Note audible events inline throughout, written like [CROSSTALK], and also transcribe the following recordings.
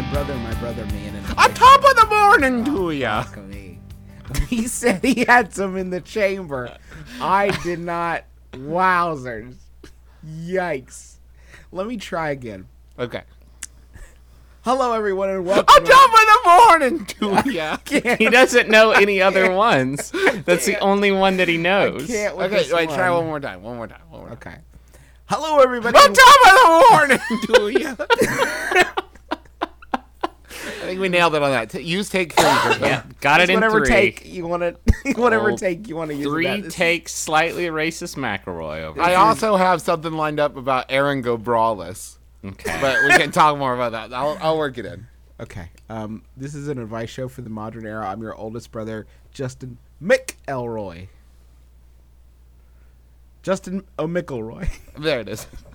my brother, my brother, man. And On top of the morning oh, to ya. [LAUGHS] He said he had some in the chamber. I did not. Wowzers. Yikes. Let me try again. Okay. Hello, everyone, and welcome. On top of the morning to ya. [LAUGHS] He doesn't know any other ones. That's the only one that he knows. Can't with Okay, this wait, try one more time. One more time. One more time. Okay. Hello, everybody. On and- top of the morning [LAUGHS] to ya. I think we nailed it on that. T- use take three. [LAUGHS] Yeah, got it in whatever three. take you want to, [LAUGHS] whatever take you want to use. Three that. This- takes slightly racist McElroy over. I also have something lined up about Aaron go brawless, okay. but we can talk more about that. I'll, I'll work it in. Okay. Um, this is an advice show for the modern era. I'm your oldest brother, Justin McElroy. Justin O'Mickelroy. There it is. [LAUGHS]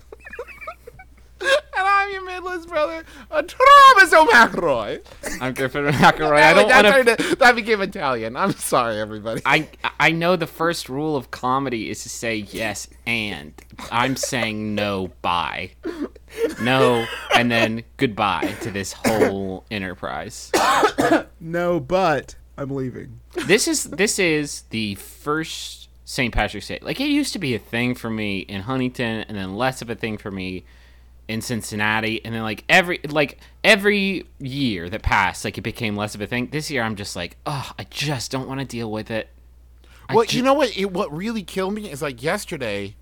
and I'm your midless brother, uh, Travis O'McElroy. I'm Griffin McElroy. I don't that, want to. to- that became Italian. I'm sorry, everybody. I I know the first rule of comedy is to say yes and. I'm saying no bye. No and then goodbye to this whole enterprise. no, but I'm leaving. This is this is the first St. Patrick's Day. Like it used to be a thing for me in Huntington, and then less of a thing for me in Cincinnati, and then like every like every year that passed, like it became less of a thing. This year, I'm just like, oh, I just don't want to deal with it. I Well, ju- you know what? It, what really killed me is like yesterday,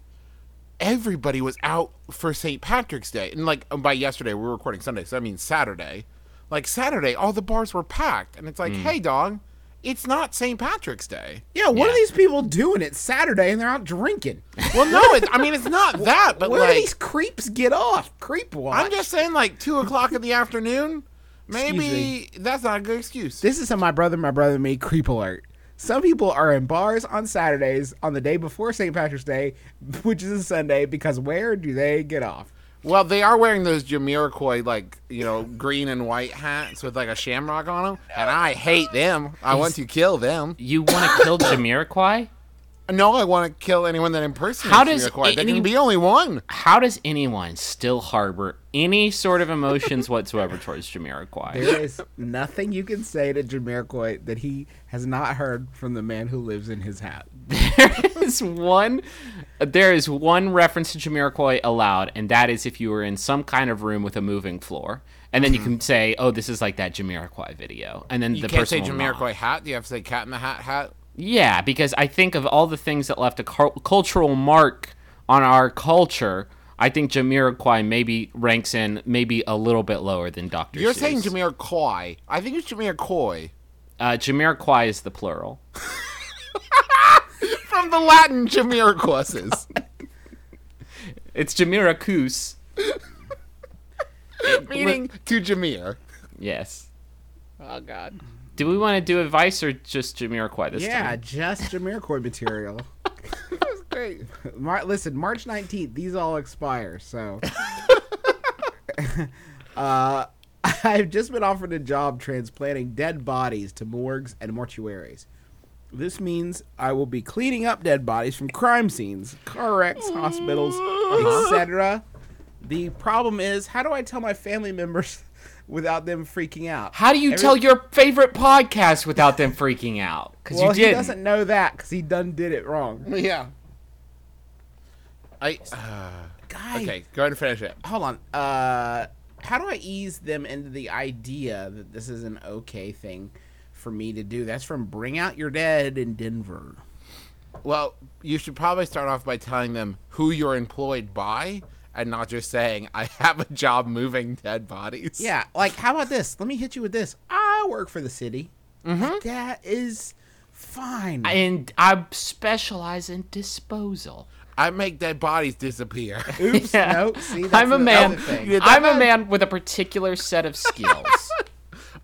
everybody was out for St. Patrick's Day, and like by yesterday we were recording Sunday, so I mean Saturday. Like Saturday, all the bars were packed, and it's like, mm. hey, dog, it's not St. Patrick's Day. Yeah, what Yeah. are these people doing? It's Saturday and they're out drinking. Well, no, it's, I mean it's not [LAUGHS] that, but Where do these creeps get off? Creep watch. I'm just saying, like two o'clock in the afternoon, maybe that's not a good excuse. This is a my brother, my brother, me creep alert. Some people are in bars on Saturdays on the day before St. Patrick's Day, which is a Sunday, because where do they get off? Well, they are wearing those Jamiroquai like you know green and white hats with like a shamrock on them, and I hate them. I want to kill them. you want to kill [COUGHS] Jamiroquai? No, I want to kill anyone that impersonates How does Jamiroquai. There can be only one. How does anyone still harbor any sort of emotions whatsoever towards Jamiroquai? There is nothing you can say to Jamiroquai that he has not heard from the man who lives in his hat. There is one there is one reference to Jamiroquai allowed, and that is if you were in some kind of room with a moving floor. And then you can say, "Oh, this is like that Jamiroquai video," and then Mm-hmm. You the can't person say. Jamiroquai hat. Do you have to say Cat in the Hat hat? Yeah, because I think of all the things that left a cul- cultural mark on our culture, I think Jamiroquai maybe ranks in maybe a little bit lower than Doctor. You're saying Jamiroquai. I think it's Jamiroquai. Uh, Jamiroquai is the plural. [LAUGHS] From the Latin Jamiroquaises. It's Jamiracus. [LAUGHS] meaning to Jamir. Yes. Oh, God. Do we want to do advice or just Jamiroquai this yeah, time? just Jamiroquai material. [LAUGHS] That's great. [LAUGHS] Mar- listen, March 19th, these all expire, so. uh, I've just been offered a job transplanting dead bodies to morgues and mortuaries. This means I will be cleaning up dead bodies from crime scenes, car wrecks, hospitals, etc. The problem is, how do I tell my family members [LAUGHS] without them freaking out? How do you Every- tell your favorite podcast without them freaking out? Because Well, you he did. doesn't know that because he done did it wrong. [LAUGHS] Yeah. I. Uh, Guy, okay, go ahead and finish it. hold on. Uh, how do I ease them into the idea that this is an okay thing for me to do? That's from Bring Out Your Dead in Denver. Well, you should probably start off by telling them who you're employed by and not just saying I have a job moving dead bodies. Yeah, like how about this? Let me hit you with this. I work for the city. Mm-hmm. That is fine. And I specialize in disposal. I make dead bodies disappear. [LAUGHS] Oops, Yeah. no. See, that's I'm a man. thing. I'm a man- man with a particular set of skills. [LAUGHS]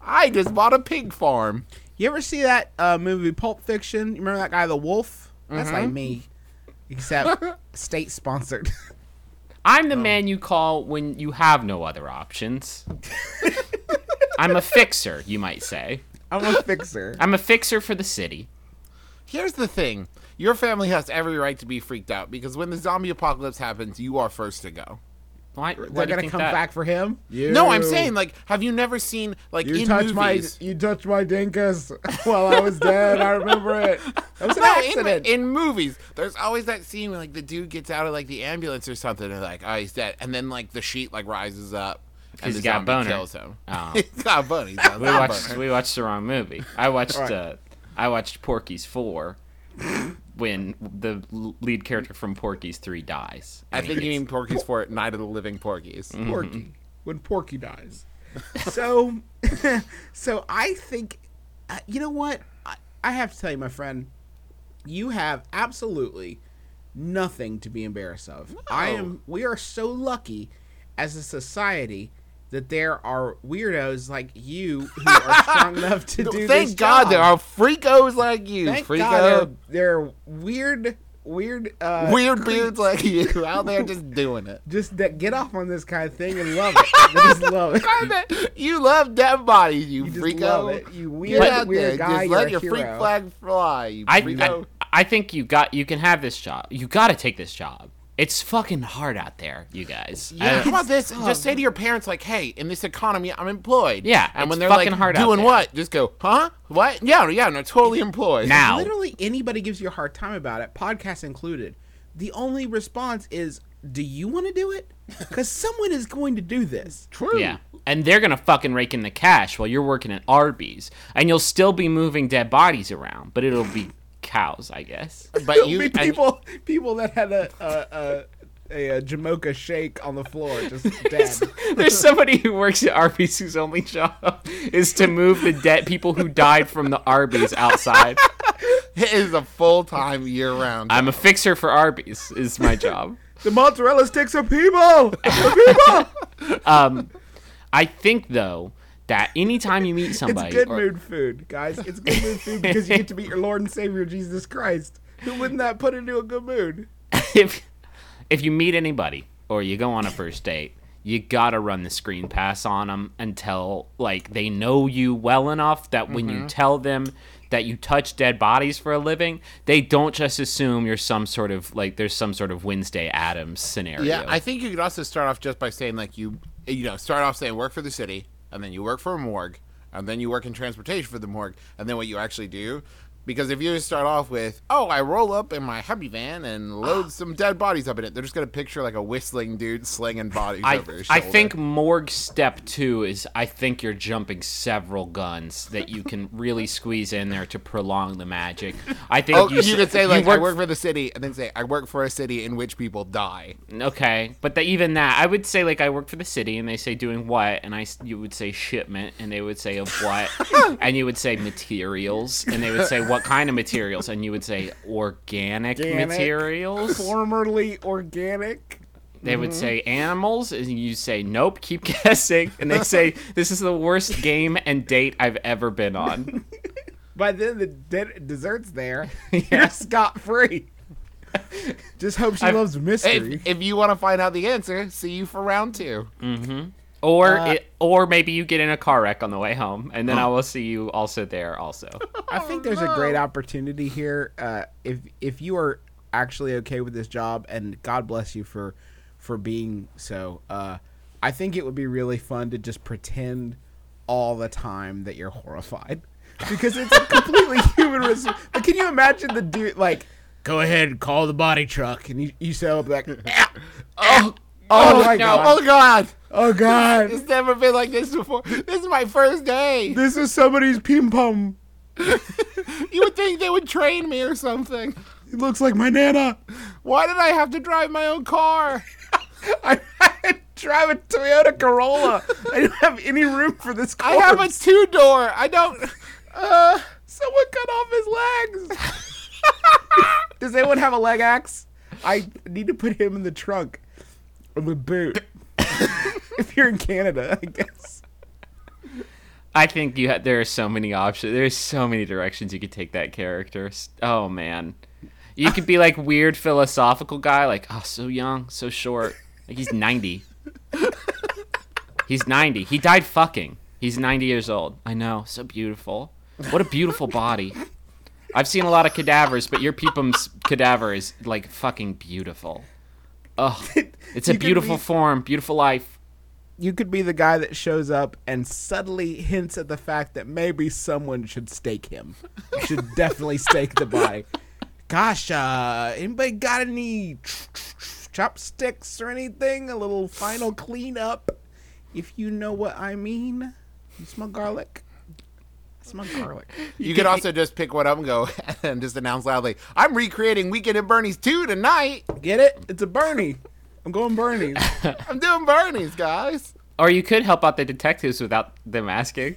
I just bought a pig farm. You ever see that uh, movie Pulp Fiction? You remember that guy, the Wolf? That's Mm-hmm. like me, except [LAUGHS] state sponsored. I'm the man you call when you have no other options. [LAUGHS] I'm a fixer, you might say. I'm a fixer. [LAUGHS] I'm a fixer for the city. Here's the thing. Your family has every right to be freaked out because when the zombie apocalypse happens, you are first to go. Why, why They're do gonna come that? back for him. You. No, I'm saying like, have you never seen like You in touched my you touched my dinkus [LAUGHS] while I was dead. I remember it. That was an No, accident. in, in movies, there's always that scene where like the dude gets out of like the ambulance or something, and like, oh, he's dead, and then like the sheet like rises up, and He's the got a zombie boner. kills him. Oh. [LAUGHS] he's got a boner. He's got a We boner. watched we watched the wrong movie. I watched Right. uh, I watched Porky's four when the lead character from Porky's three dies. I And he think you mean Porky's for Night of the Living Porkies. Porky. When Porky dies. [LAUGHS] So, [LAUGHS] so I think, uh, you know what? I, I have to tell you, my friend, you have absolutely nothing to be embarrassed of. I am. We are so lucky as a society that there are weirdos like you who are strong [LAUGHS] enough to do Thank this God job. there are freakos like you. Thank Freako, God there, there are weird, weird, uh, weird creeps beards like you [LAUGHS] out there just doing it. just that get off on this kind of thing and love it. Just [LAUGHS] love it. you love dead bodies, you, You just freako. love it. You Get weird, out weird there. guy. just let your a freak flag fly. You I. I I think you got you can have this job. You got to take this job. It's fucking hard out there, you guys. Yeah, I- how about this? Oh. Just say to your parents, like, "Hey, in this economy, I'm employed." Yeah, and it's when they're fucking like hard out doing there. what, just go, "Huh? What? Yeah, yeah, no, totally employed." now. Literally anybody gives you a hard time about it, podcast included. The only response is, "Do you want to do it?" [LAUGHS] Because someone is going to do this. true. Yeah. And they're going to fucking rake in the cash while you're working at Arby's. And you'll still be moving dead bodies around, but it'll be cows, I guess. [LAUGHS] but you be and- people, people that had a a, a, a, Jamocha shake on the floor, just [LAUGHS] dead. [LAUGHS] There's somebody who works at Arby's whose only job is to move the dead people who died from the Arby's outside. it is a full time year round. I'm a fixer for Arby's is my job. the mozzarella sticks are people. They're people. Um, I think though that anytime you meet somebody, It's good or- mood food, guys. It's good mood food because you get to meet your Lord and Savior Jesus Christ. Who wouldn't that put into a good mood? [LAUGHS] if if you meet anybody or you go on a first date, you gotta run the screen pass on them until like they know you well enough that when Mm-hmm. you tell them that you touch dead bodies for a living, they don't just assume you're some sort of like there's some sort of Wednesday Addams scenario. yeah, I think you could also start off just by saying like you, you know, start off saying work for the city, and then you work for a morgue, and then you work in transportation for the morgue, and then what you actually do. Because if you just start off with, oh, I roll up in my hubby van and load ah. some dead bodies up in it, they're just gonna picture like a whistling dude slinging bodies I, over his I think morgue step two is I think you're jumping several guns that you can really squeeze in there to prolong the magic. I think Oh, you, you, could say like I work work for the city, and then say I work for a city in which people die. Okay, but the, even that, I would say like I work for the city, and they say doing what, and I, you would say shipment, and they would say of what, [LAUGHS] and you would say materials, and they would say what kind of materials, and you would say organic, Organic. materials. Formerly organic. They would mm-hmm. say animals, and you say nope, keep [LAUGHS] guessing, and they say this is the worst game and date I've ever been on. [LAUGHS] By then, the de- dessert's there. [LAUGHS] You're scot free. Just hope she I've- loves mystery. If, if you want to find out the answer, see you for round two. Mm-hmm. Or Uh, it, or maybe you get in a car wreck on the way home, and then I will see you also there also. [LAUGHS] I think there's a great opportunity here. Uh, if if you are actually okay with this job, and God bless you for for being so, uh, I think it would be really fun to just pretend all the time that you're horrified [LAUGHS] because it's a completely [LAUGHS] human response. But can you imagine the dude like? Go ahead, call the body truck, and you you set up like, "Ah, Oh, oh, my no. god, oh God! Oh god, It's never been like this before. This is my first day. [LAUGHS] this is somebody's ping pong. [LAUGHS] You would think they would train me or something. It looks like my nana. Why did I have to drive my own car? [LAUGHS] I, I drive a Toyota Corolla. I don't have any room for this car. I have a two door. I don't. Uh, someone cut off his legs. Does anyone have a leg axe? I need to put him in the trunk the boot. [LAUGHS] if you're in Canada, I guess. I think you had. There are so many options. There's so many directions you could take that character. Oh man, you could be like weird philosophical guy, like oh so young, so short. Like he's ninety. he's ninety. He died fucking. He's ninety years old. I know. So beautiful. What a beautiful body. I've seen a lot of cadavers, but your Peepum's cadaver is like fucking beautiful. Oh, [LAUGHS] it's a beautiful be- form, beautiful life. You could be the guy that shows up and subtly hints at the fact that maybe someone should stake him. You should [LAUGHS] definitely stake the body. Gosh, uh, anybody got any [TSK] chopsticks or anything? A little final cleanup, if you know what I mean. You smell garlic? I smell garlic. You could also just pick one up and go [LAUGHS] and just announce loudly, "I'm recreating Weekend at Bernie's 2 tonight. Get it? It's a Bernie. I'm going Bernie's. [LAUGHS] I'm doing Bernie's, guys." Or you could help out the detectives without them asking.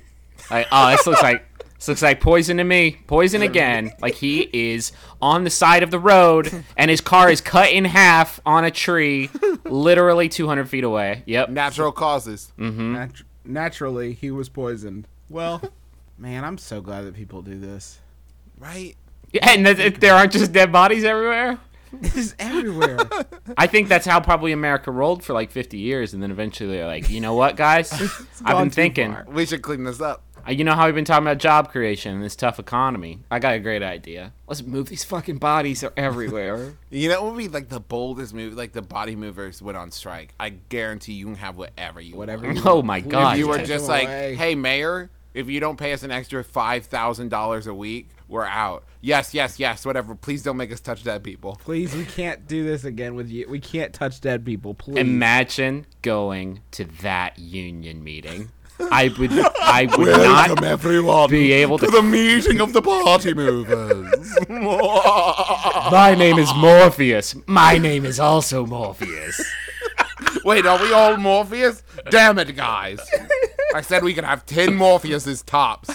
Like, oh, this looks like this looks like poison to me. Poison again. Like he is on the side of the road and his car is cut in half on a tree, literally 200 feet away. Yep. Natural causes. Mm-hmm. Nat- naturally, he was poisoned. Well, man, I'm so glad that people do this. Right? Yeah, and that, there aren't just dead bodies everywhere. This is everywhere. [LAUGHS] I think that's how probably America rolled for like 50 years, and then eventually they're like, you know what, guys? [LAUGHS] I've been thinking. far. We should clean this up. Uh, You know how we've been talking about job creation in this tough economy? I got a great idea. Let's move these fucking bodies they're everywhere. [LAUGHS] You know, what would be like the boldest move, like the body movers went on strike. I guarantee you can have whatever you Whatever want. you oh my god. If you were just them like, hey, mayor, if you don't pay us an extra $5,000 a week, we're out. Yes, yes, yes, whatever. Please don't make us touch dead people. Please, we can't do this again with you. We can't touch dead people. Please. Imagine going to that union meeting. I would I would not everyone, be able to the meeting of the party movers. [LAUGHS] My name is Morpheus. My name is also Morpheus. Wait, are we all Morpheus? Damn it, guys. I said we could have 10 Morpheuses tops.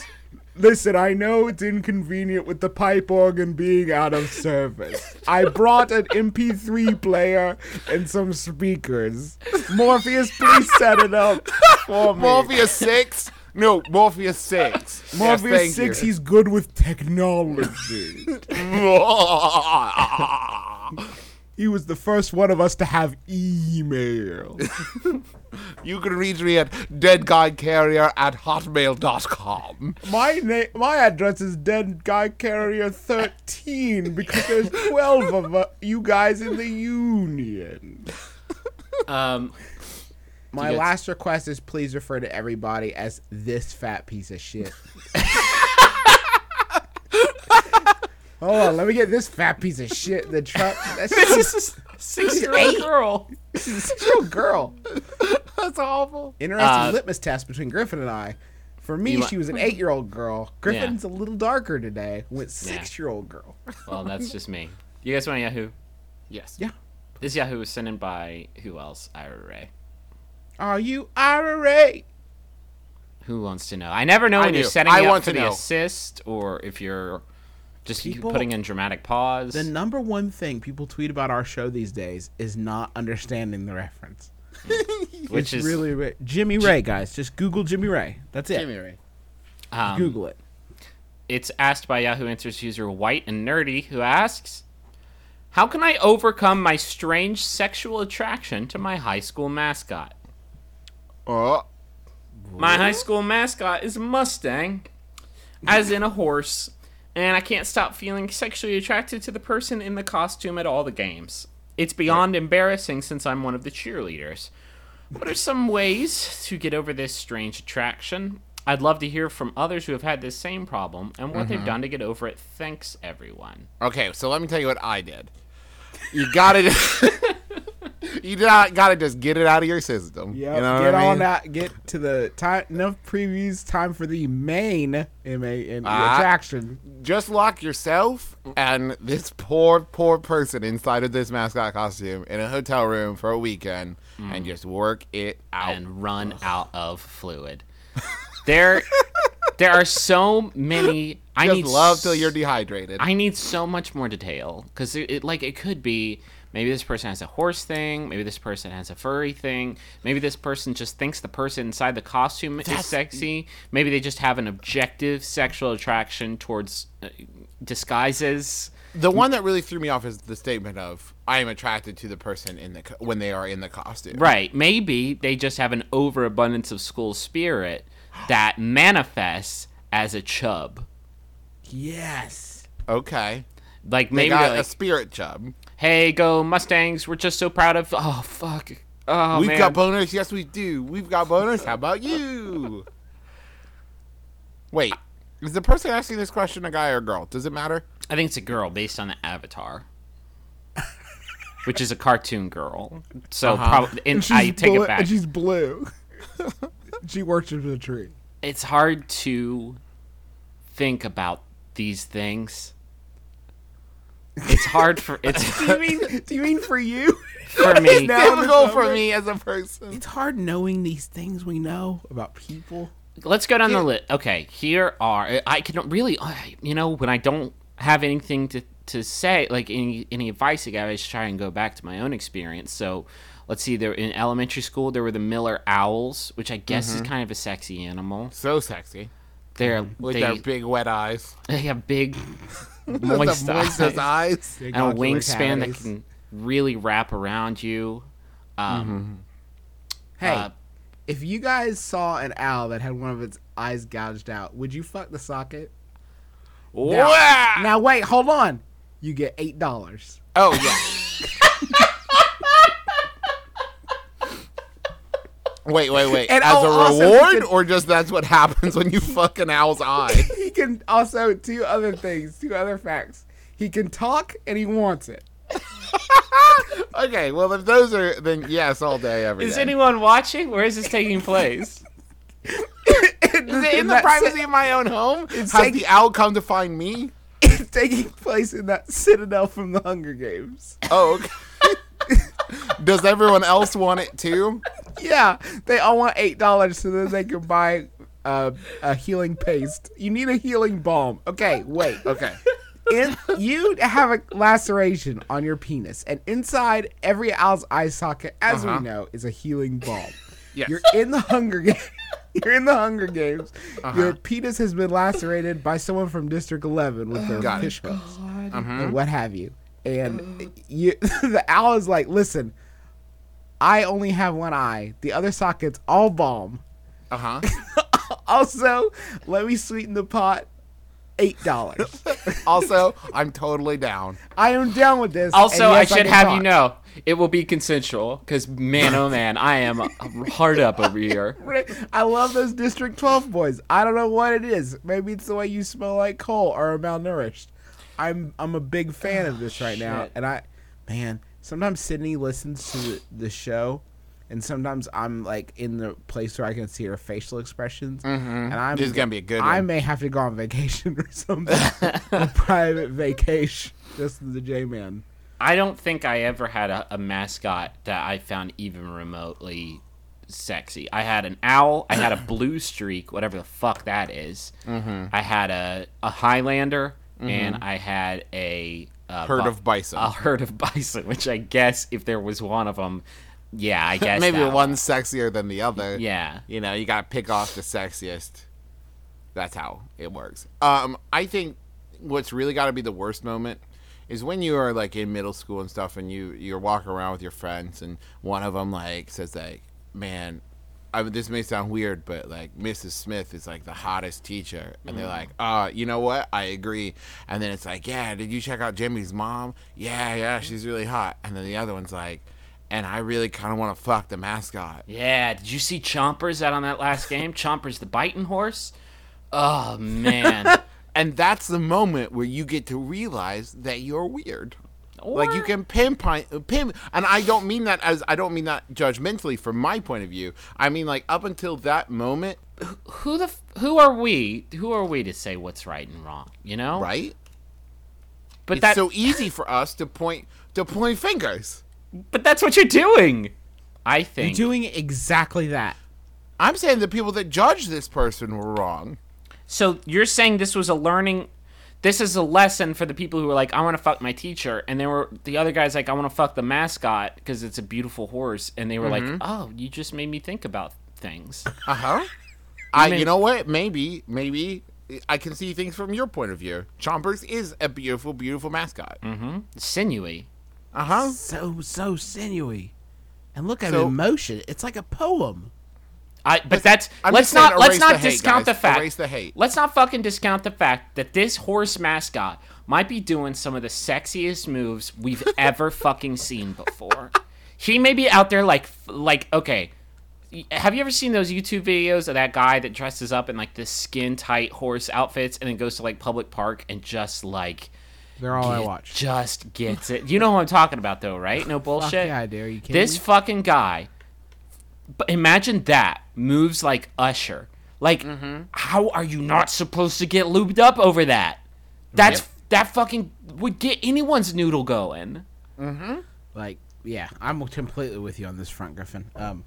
Listen, I know it's inconvenient with the pipe organ being out of service. I brought an MP3 player and some speakers. Morpheus, please set it up for me. Morpheus 6? No, Morpheus 6. Morpheus yes, 6, you. he's good with technology. [LAUGHS] he was the first one of us to have email. [LAUGHS] you can reach me at deadguycarrier at hotmail.com. My name, my address is Dead Guy Carrier 13 [LAUGHS] because there's 12 of uh, you guys in the union. [LAUGHS] Um, My last request is please refer to everybody as this fat piece of shit. Hold on, let me get this fat piece of shit in the truck. [LAUGHS] That's just six-year-old girl. This a six-year-old girl. That's awful. Interesting Uh, litmus test between Griffin and I. For me, You she was an eight-year-old girl. Griffin's a little darker today. Went six-year-old girl. Well, that's just me. You guys want Yahoo? Yes. Yeah. This Yahoo was sent in by who else? Ira Ray. Are you IRA? Ray? Who wants to know? I never know I when you're do. setting I up want for to the know. assist or if you're just People- putting in dramatic pause. The number one thing people tweet about our show these days is not understanding the reference. [LAUGHS] which is really Ray. Jimmy Ray, guys. Just Google Jimmy Ray. That's it. Jimmy Ray. um, Google it. It's asked by Yahoo Answers user White and Nerdy, who asks, "How can I overcome my strange sexual attraction to my high school mascot? Oh. My high school mascot is a Mustang, as in a horse, and I can't stop feeling sexually attracted to the person in the costume at all the games. It's beyond embarrassing since I'm one of the cheerleaders. What are some ways to get over this strange attraction? I'd love to hear from others who have had this same problem and what they've mm-hmm. done to get over it. Thanks, everyone. Okay, so let me tell you what I did. You gotta. [LAUGHS] [LAUGHS] You not gotta just get it out of your system. Yeah, You know get what I on that. Get to the time. Enough previews. Time for the main M A N E attraction. Just lock yourself and this poor, poor person inside of this mascot costume in a hotel room for a weekend and mm. just work it out. and run out of fluid. There, there are so many. I just need love till you're dehydrated. I need so much more detail because it, it like it could be maybe this person has a horse thing, maybe this person has a furry thing, maybe this person just thinks the person inside the costume is sexy, maybe they just have an objective sexual attraction towards uh, disguises. the one that really threw me off is the statement of "I am attracted to the person in the co- when they are in the costume." Right. Maybe they just have an overabundance of school spirit [GASPS] that manifests as a chub. Yes. Okay. Like They maybe got they're a spirit chub. "Hey, go Mustangs! We're just so proud of." Oh fuck! Oh We've man. got boners. Yes, we do. We've got boners. How about you? Wait, is the person asking this question a guy or a girl? Does it matter? I think it's a girl based on the avatar, which is a cartoon girl. So Uh-huh. probably, and, she's I take blue, it back. And she's blue. [LAUGHS] she worships a tree. It's hard to think about these things. It's hard for [LAUGHS] it's Do you mean? Do you mean for you? for me. No. Difficult for me as a person. It's hard knowing these things we know about people. Let's go down the list. Okay, here are I can really, you know, when I don't have anything to to say, like any any advice to give, I just try and go back to my own experience. So, let's see. There in elementary school, there were the Miller Owls, which I guess is mm-hmm. kind of a sexy animal. So sexy They're with they, their big wet eyes, they have big the [LAUGHS] [LAUGHS] moist moist eyes eyes. And a ocular wingspan that can really wrap around you. Um, Hey, uh, if you guys saw an owl that had one of its eyes gouged out, would you fuck the socket? Now, Wah! now wait, hold on. You get eight dollars. Oh [LAUGHS] yeah. Wait, wait, wait. And As oh, a reward, can- or just that's what [LAUGHS] happens when you fuck an owl's [LAUGHS] eye? He can also two other things, two other facts. He can talk and he wants it. [LAUGHS] okay, well if those are then yes, all day, every day. is anyone watching? Where is this taking place? Is it in the privacy of my own home? It's Has like- the owl come to find me? It's taking place in that citadel from the Hunger Games. Oh, okay. Does everyone else want it too? Yeah, they all want eight dollars so that they can buy uh, a healing paste. You need a healing balm. Okay, wait. Okay. In, you have a laceration on your penis, and inside every owl's eye socket, as Uh-huh. we know, is a healing balm. Yes. You're in the Hunger Games. [LAUGHS] You're in the Hunger Games. Uh-huh. Your penis has been lacerated by someone from District 11 with their Got fish hooks Mm-hmm. and what have you. And you, [LAUGHS] the owl is like, listen, I only have one eye. The other socket's all balm. Uh huh. [LAUGHS] Also, let me sweeten the pot. Eight dollars. [LAUGHS] Also, I'm totally down. I am down with this. Also, and I should can have talk. you know, it will be consensual. Because man, oh man, I am hard up over here. I love those District 12 boys. I don't know what it is. Maybe it's the way you smell like coal or are malnourished. I'm I'm a big fan of this right now, and I, man, sometimes Sydnee listens to the, the show, and sometimes I'm like in the place where I can see her facial expressions, and I'm This is gonna be a good I one. may have to go on vacation [LAUGHS] or something, [LAUGHS] a private vacation, just as the J man. I don't think I ever had a, a mascot that I found even remotely sexy. I had an owl. I had a [COUGHS] blue streak, whatever the fuck that is. Mm-hmm. I had a, a Highlander, and I had a, uh Herd bu- of bison. A herd of [LAUGHS] bison, which I guess if there was one of them, yeah, I [LAUGHS] guess Maybe one's sexier than the other. Yeah. You know, you gotta pick off the sexiest. That's how it works. Um, I think what's really got to be the worst moment is when you are like in middle school and stuff, and you you're walking around with your friends, and one of them like says like, "Man, I mean, this may sound weird, but like Mrs. Smith is like the hottest teacher," and they're like, "Uh, you know what? I agree." And then it's like, "Yeah, did you check out Jimmy's mom? Yeah, yeah, she's really hot." And then the other one's like. And I really kind of want to fuck the mascot. Yeah, did you see Chompers out on that last [LAUGHS] game? Chompers the biting horse? Oh man. [LAUGHS] And that's the moment where you get to realize that you're weird. Like you Or- can pinpoint pin and I don't mean that as I don't mean that judgmentally from my point of view. I mean like up until that moment, Who the who are we? Who are we to say what's right and wrong? You know, right? But it's that so easy for us to point to point fingers. but that's what you're doing. I think You're think. doing exactly that. I'm saying the people that judged this person were wrong. So you're saying this was a learning this is a lesson for the people who are like I want to fuck my teacher and they were the other guys like I want to fuck the mascot because it's a beautiful horse and they were Mm-hmm. like, "Oh, you just made me think about things." Uh huh. I, mean- you know what? Maybe, maybe I can see things from your point of view. Chompers is a beautiful, beautiful mascot. Mm-hmm. Sinewy. Uh huh. So so sinewy, and look at So- him in motion. It's like a poem. I, but that's I'm let's not let's not the hate, discount guys. the fact. Erase the hate. Let's not fucking discount the fact that this horse mascot might be doing some of the sexiest moves we've [LAUGHS] ever fucking seen before. He may be out there like like okay. Have you ever seen those YouTube videos of that guy that dresses up in like this skin tight horse outfits and then goes to like public park and just like They're all I watch. just gets it. You know who I'm talking about though, right? No [LAUGHS] bullshit. Yeah, I do. Are you kidding This me? fucking guy. But imagine that moves like Usher. Like, Mm-hmm. how are you not supposed to get lubed up over that? That's that fucking would get anyone's noodle going. like yeah, I'm completely with you on this front, Griffin. Um,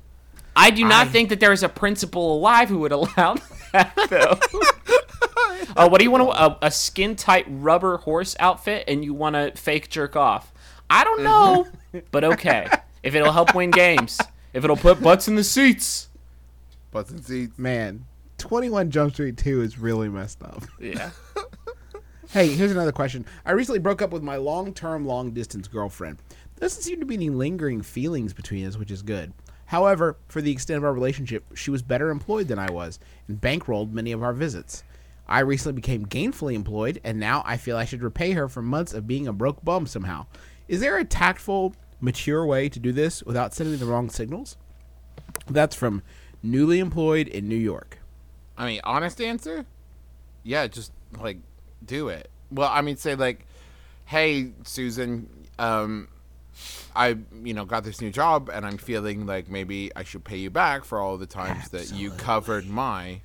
I do not think that there is a principal alive who would [LAUGHS] allow that though. Oh, [LAUGHS] what do you want? To, a, a skin tight rubber horse outfit, and you want to fake jerk off? I don't know, but okay. If it'll help win games, [LAUGHS] if it'll put butts in the seats, Butts in seats. man, 21 Jump Street 2 is really messed up. yeah. [LAUGHS] Hey, here's another question. I recently broke up with my long-term, long-distance girlfriend. Doesn't seem to be any lingering feelings between us, which is good. However, for the extent of our relationship, she was better employed than I was and bankrolled many of our visits. I recently became gainfully employed, and now I feel I should repay her for months of being a broke bum somehow. Is there a tactful, mature way to do this without sending the wrong signals? That's from newly employed in New York. I mean, honest answer? Yeah, just like do it. Well, I mean, say like, hey, Susan, um, I you know got this new job, and I'm feeling like maybe I should pay you back for all the times that you covered my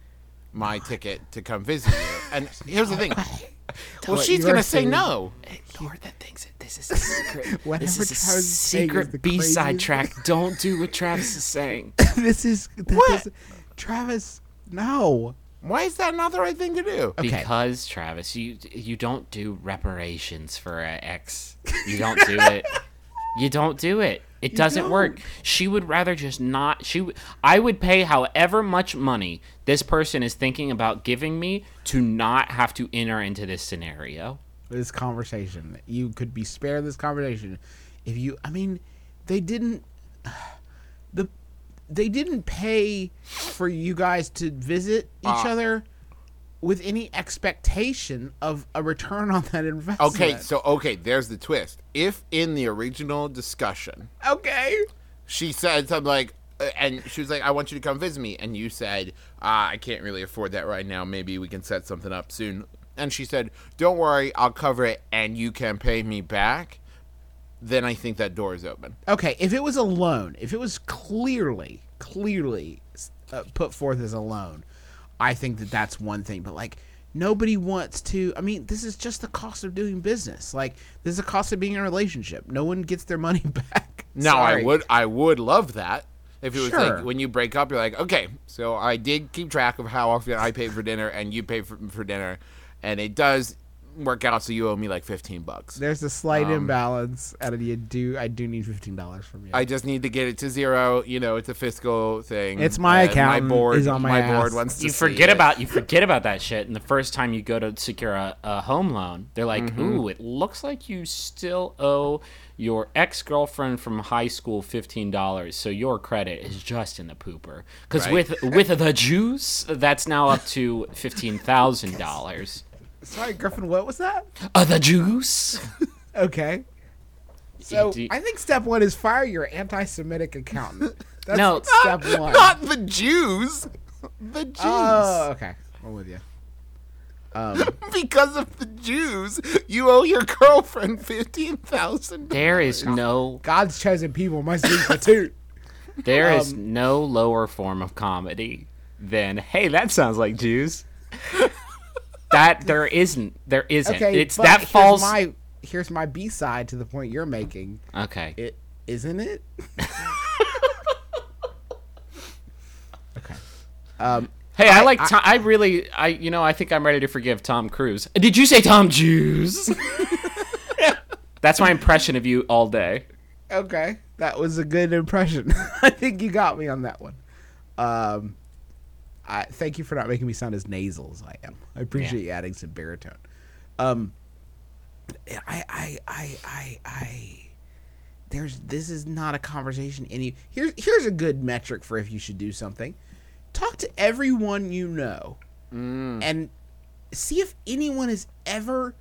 my ticket to come visit you. And here's the thing. [LAUGHS] Well, she's gonna say no. Ignore that things. This is a secret. [LAUGHS] This is a Travis is is secret B-side track. [LAUGHS] Don't do what Travis is saying. [LAUGHS] this is What? Travis. No. Why is that not the right thing to do? Okay. Because Travis, you you don't do reparations for an ex. You don't do it. You don't do it. It doesn't work. She would rather just not. She. w- I would pay however much money this person is thinking about giving me to not have to enter into this scenario. This conversation. You could be spared this conversation if you. I mean, they didn't. [SIGHS] The they didn't pay for you guys to visit each Ah. other with any expectation of a return on that investment. Okay, so okay, there's the twist. If in the original discussion okay. she said something like, uh, and she was like, "I want you to come visit me," and you said, ah, "I can't really afford that right now. Maybe we can set something up soon." And she said, "Don't worry, I'll cover it, and you can pay me back." Then I think that door is open. Okay, if it was a loan, if it was clearly, clearly uh, put forth as a loan, I think that that's one thing. But like, nobody wants to. I mean, this is just the cost of doing business. Like, this is the cost of being in a relationship. No one gets their money [LAUGHS] back. Now I would, I would love that if it was Sure. like when you break up, you're like, okay, so I did keep track of how often I paid for dinner, and you paid for, for dinner, and it does work out. So you owe me like fifteen bucks. There's a slight imbalance, and you do. I do need fifteen dollars from you. I just need to get it to zero. You know, it's a fiscal thing. It's my and accountant My board is on my board wants to You see forget it. about you forget about that shit, and the first time you go to secure a, a home loan, they're like, Mm-hmm. "Ooh, it looks like you still owe your ex girlfriend from high school fifteen dollars, so your credit is just in the pooper." Because Right. with with the juice, that's now up to fifteen thousand dollars. [LAUGHS] Sorry, Griffin. What was that? Uh, the juice. [LAUGHS] Okay. So do- I think step one is fire your anti-Semitic accountant. [LAUGHS] That's No. step one. Not the Jews. The Jews. Oh, okay. I'm with you. Um, [LAUGHS] because of the Jews, you owe your girlfriend fifteen thousand. There is no God's chosen people must be platoon. there is Um, no lower form of comedy than hey, that sounds like Jews. That there isn't. There isn't. Okay, it's but that here's falls. My here's my B side to the point you're making. okay. It isn't it. [LAUGHS] okay. Um, Hey, I, I- like. I- Tom, I really. I you know. I think I'm ready to forgive Tom Cruise. Did you say Tom Jews? [LAUGHS] [LAUGHS] That's my impression of you all day. okay, that was a good impression. I think you got me on that one. Um, I thank you for not making me sound as nasal as I am. I appreciate you adding some baritone. Um, I, I, I, I, I. There's this is not a conversation. Any here's here's a good metric for if you should do something. Talk to everyone you know, and see if anyone has ever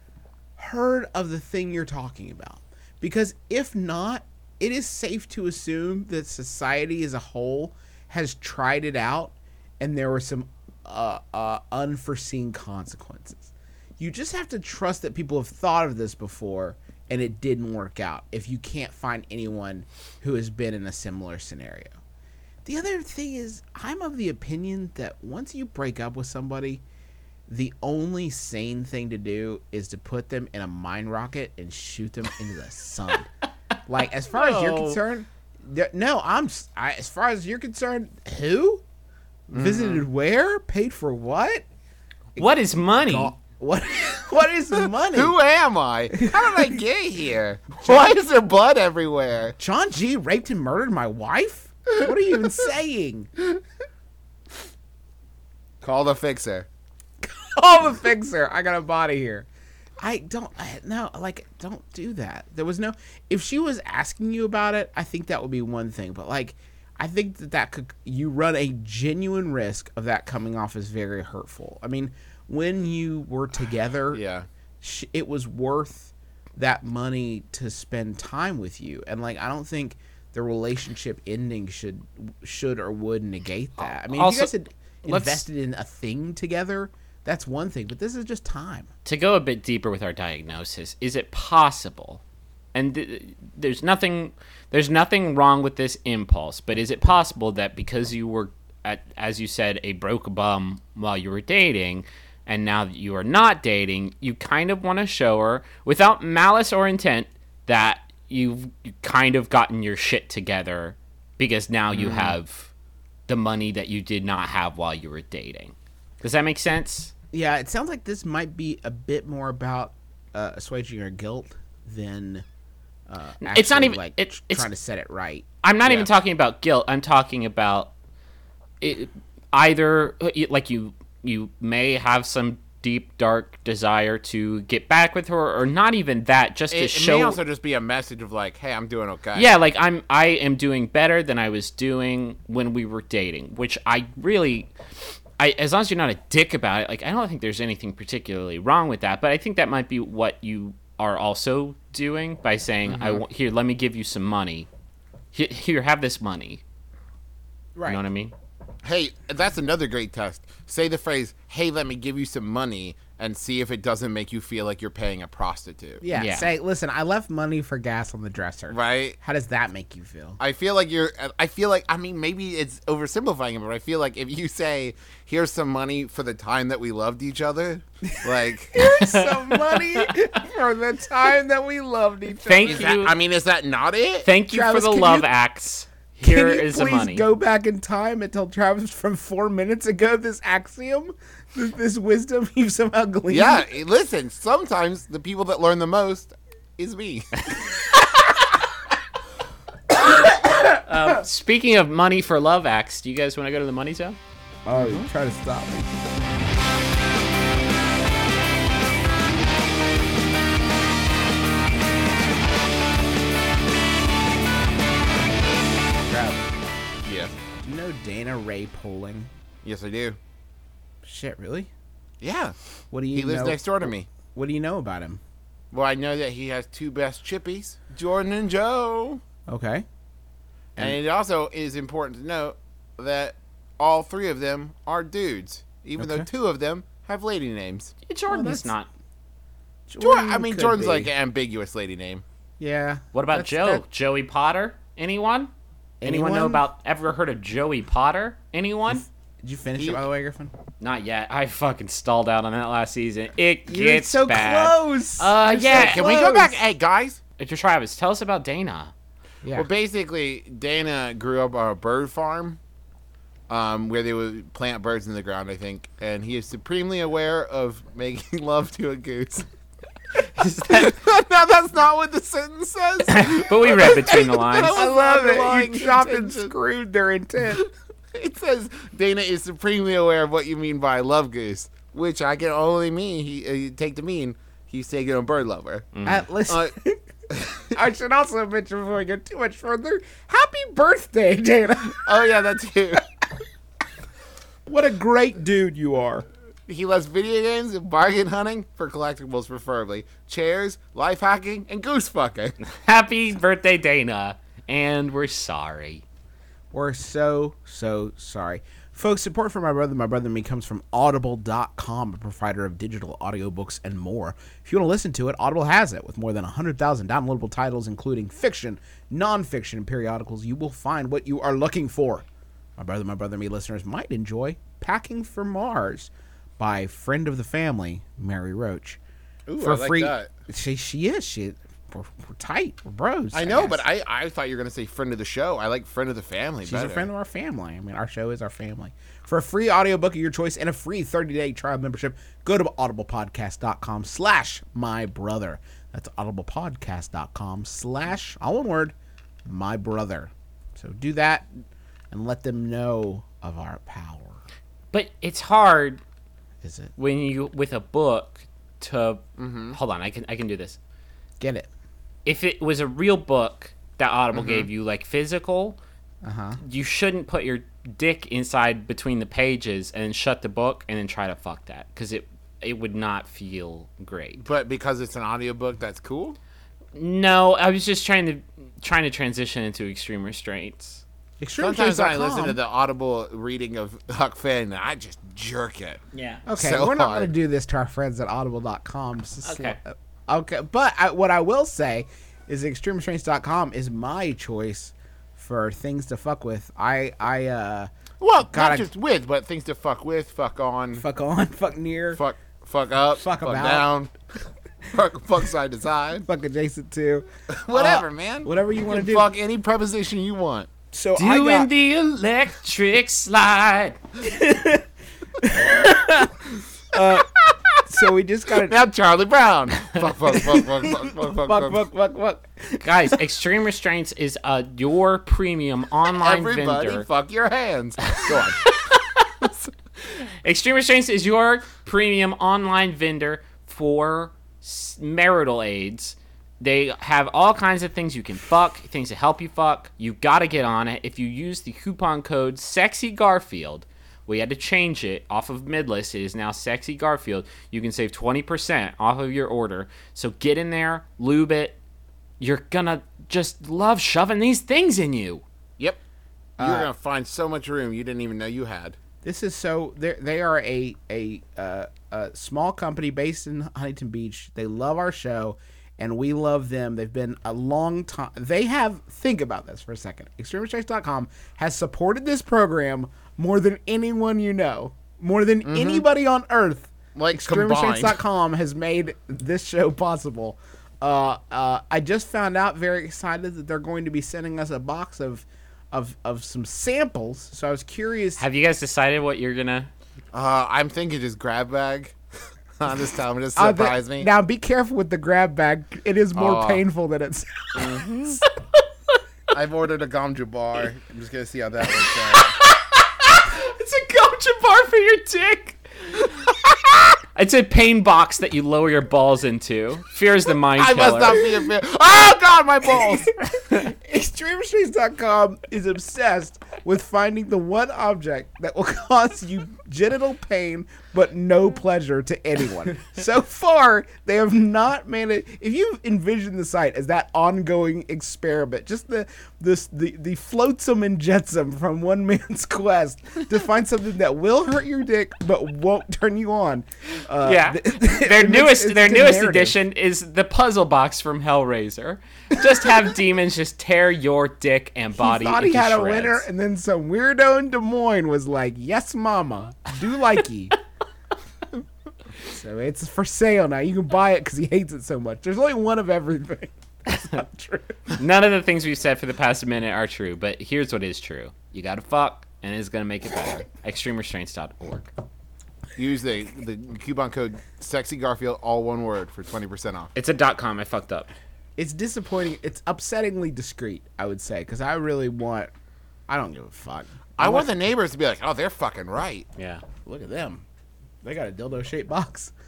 heard of the thing you're talking about. Because if not, it is safe to assume that society as a whole has tried it out and there were some uh, uh, unforeseen consequences. You just have to trust that people have thought of this before and it didn't work out if you can't find anyone who has been in a similar scenario. The other thing is, I'm of the opinion that once you break up with somebody, the only sane thing to do is to put them in a mine rocket and shoot them into the sun. like, as far as you're concerned, no, I'm. I, as far as you're concerned, who visited mm-hmm. where, paid for what? What is money? What? [LAUGHS] what is [LAUGHS] money? Who am I? How did I get [LAUGHS] here? Why is there blood everywhere? John G. raped and murdered my wife? What are you even saying? Call the fixer. Call the fixer. I got a body here. I don't I, no like don't do that. There was no if she was asking you about it, I think that would be one thing, but like I think that that could you run a genuine risk of that coming off as very hurtful. I mean, when you were together, [SIGHS] Yeah. sh- it was worth that money to spend time with you and like i don't think the relationship ending should should or would negate that i mean if you guys had invested in a thing together that's one thing but this is just time to go a bit deeper with our diagnosis, is it possible? And th- there's nothing there's nothing wrong with this impulse, but is it possible that because you were at, as you said a broke bum while you were dating and now that you are not dating, you kind of want to show her without malice or intent that you've kind of gotten your shit together because now you have the money that you did not have while you were dating. Does that make sense? yeah it sounds like this might be a bit more about uh, assuaging your guilt than uh, It's not even- like it- it's- trying to set it right I'm not Yeah. even talking about guilt. I'm talking about it, either like you you may have some deep dark desire to get back with her, or not even that, just It, to show it show. may also just be a message of like, hey, I'm doing okay. yeah, like I'm I am doing better than I was doing when we were dating, which I really. I, as long as you're not a dick about it, like I don't think there's anything particularly wrong with that. But I think that might be what you are also doing by saying, "I mm-hmm. want here, let me give you some money. Here, here have this money." right You know what I mean? Hey, that's another great test. Say the phrase, hey, let me give you some money, and see if it doesn't make you feel like you're paying a prostitute. yeah, Yeah. say listen i left money for gas on the dresser Right? how does that make you feel I feel like you're. I feel like. I mean, maybe it's oversimplifying it, but I feel like if you say, "Here's some money for the time that we loved each other," like, [LAUGHS] here's some money for the time that we loved each other. Thank is you. that, I mean, is that not it? Thank you Travis, for the love you- acts. Can you is the please money. go back in time and tell Travis from four minutes ago this axiom, this, this wisdom [LAUGHS] you've somehow gleaned? yeah. Listen, sometimes the people that learn the most is me. [LAUGHS] Um, speaking of money for love acts, do you guys want to go to the money zone? Oh, you try to stop me. Dana Ray Poling? Yes, I do. Shit, really? Yeah. What do you He lives know? next door to me. What do you know about him? Well, I know that he has two best chippies, Jordan and Joe. Okay. And it also is important to note that all three of them are dudes, even though two of them have lady names. Jordan's that's- not. Jordan, I mean, Jordan's be. like an ambiguous lady name. yeah. What about Joe? that- Joey Potter? Anyone? Anyone know about? Ever heard of Joey Potter? Anyone? Did you finish You- it by the way, Griffin? Not yet. I fucking stalled out on that last season. It You're gets so bad. close. Uh, You're so yeah. Can we go back? close. Hey, guys. Mr. Travis, tell us about Dana. Yeah. Well, basically, Dana grew up on a bird farm, um, where they would plant birds in the ground. I think, and he is supremely aware of [LAUGHS] making love to a goose. Is that- [LAUGHS] no, that's not what the sentence says. [LAUGHS] but we read between the lines. [LAUGHS] I love it. underlying You chopped and intention. screwed their intent. It says Dana is supremely aware of what you mean by love goose, which I can only mean he uh, take to mean he's taking a bird lover. Uh, listen, Uh, I should also mention before we go too much further, happy birthday, Dana. oh yeah, that's you. what a great dude you are. He loves video games and bargain hunting for collectibles, preferably chairs, life hacking, and goose fucking. [LAUGHS] Happy birthday, Dana. And we're sorry. We're so, so sorry. Folks, support for My Brother, My Brother and Me comes from Audible.com, a provider of digital audiobooks and more. If you want to listen to it, Audible has it. With more than 100,000 downloadable titles, including fiction, nonfiction, and periodicals, you will find what you are looking for. My Brother, My Brother and Me listeners might enjoy Packing for Mars by friend of the family, Mary Roach. Ooh, for I like free. that. She, she is. She, we're, we're tight. We're bros. I know, guess. but I, I thought you were gonna say friend of the show. I like friend of the family. She's better. a friend of our family. I mean, our show is our family. For a free audiobook of your choice and a free 30-day trial membership, go to audiblepodcast.com slash my brother. That's audiblepodcast.com slash, all one word, my brother. So do that and let them know of our power. But it's hard Is it? when you with a book to Mm-hmm. hold on. I can I can do this. Get it. If it was a real book that Audible gave you, like physical, Uh-huh. you shouldn't put your dick inside between the pages and then shut the book and then try to fuck that because it it would not feel great. But because it's an audiobook, that's cool. No, I was just trying to trying to transition into extreme restraints. Sometimes I listen to the audible reading of Huck Finn, and I just jerk it. Yeah. Okay, so we're not going to do this to our friends at audible.com. S- Okay. Okay, but I, what I will say is extremerestraints.com is my choice for things to fuck with. I I uh Well, Gotta- not just with, but things to fuck with, fuck on, fuck on, [LAUGHS] fuck near, fuck, fuck, fuck up, Fuck fuck, about. down, [LAUGHS] fuck, fuck side to side, fuck adjacent to. [LAUGHS] whatever, Uh, man. Whatever you want to do. Fuck any preposition you want. So I Doing got, the electric slide. [LAUGHS] so we just got to Now Charlie Brown. [LAUGHS] fuck, fuck, fuck, fuck, fuck, fuck, fuck, fuck fuck fuck fuck. Guys, Extreme Restraints is uh, your premium online vendor. Everybody, vendor. fuck your hands. [LAUGHS] Go on. Extreme Restraints is your premium online vendor for s- marital aids. They have all kinds of things you can fuck, things to help you fuck. You gotta get on it. If you use the coupon code Sexy Garfield, we had to change it off of Midlist. It is now Sexy Garfield. You can save twenty percent off of your order. So get in there, lube it. You're gonna just love shoving these things in you. Yep. You're gonna find so much room you didn't even know you had. This is so they they are a a uh, a small company based in Huntington Beach. They love our show, and we love them. They've been a long time. They have think about this for a second. ExtremeRestraints.com has supported this program more than anyone you know, more than anybody on earth. Like combined. Has made this show possible. Uh, uh, I just found out very excited that they're going to be sending us a box of of of some samples. So I was curious. Have you guys decided what you're gonna? Uh, I'm thinking just grab bag. [LAUGHS] on this time, just Uh, the- surprise me. Now be careful with the grab bag. It is more Oh. painful than it's. I've ordered a Gamju bar. I'm just gonna see how that works out. [LAUGHS] It's a gotcha bar for your dick. [LAUGHS] it's a pain box that you lower your balls into. Fear is the mind I killer. must not be a fan. Oh God, my balls! ExtremeRestraints.com is obsessed with finding the one object that will cause you genital pain but no pleasure to anyone. so far, they have not managed. If you envision the site as that ongoing experiment, just the this the the flotsam and jetsam from one man's [LAUGHS] quest to find something that will hurt your dick but won't turn you on. Uh, Yeah, th- [LAUGHS] their it makes- newest it's their newest narrative. edition is the puzzle box from Hellraiser. Just have [LAUGHS] demons just tear your dick and body. He thought he into had a winner, and then some weirdo in Des Moines was like, "Yes, mama, do likey." so it's for sale now. You can buy it because he hates it so much. There's only one of everything. [LAUGHS] That's not true. None of the things we've said for the past minute are true, but here's what is true: you got to fuck, and it's gonna make it better. [LAUGHS] ExtremeRestraints.org. Use the the coupon code Sexy Garfield, all one word, for twenty percent off. It's a dot com. I fucked up. It's disappointing. It's upsettingly discreet, I would say, because I really want. I don't give a fuck. I want the neighbors to be like, "Oh, they're fucking right." Yeah. Look at them. They got a dildo shaped box. [LAUGHS]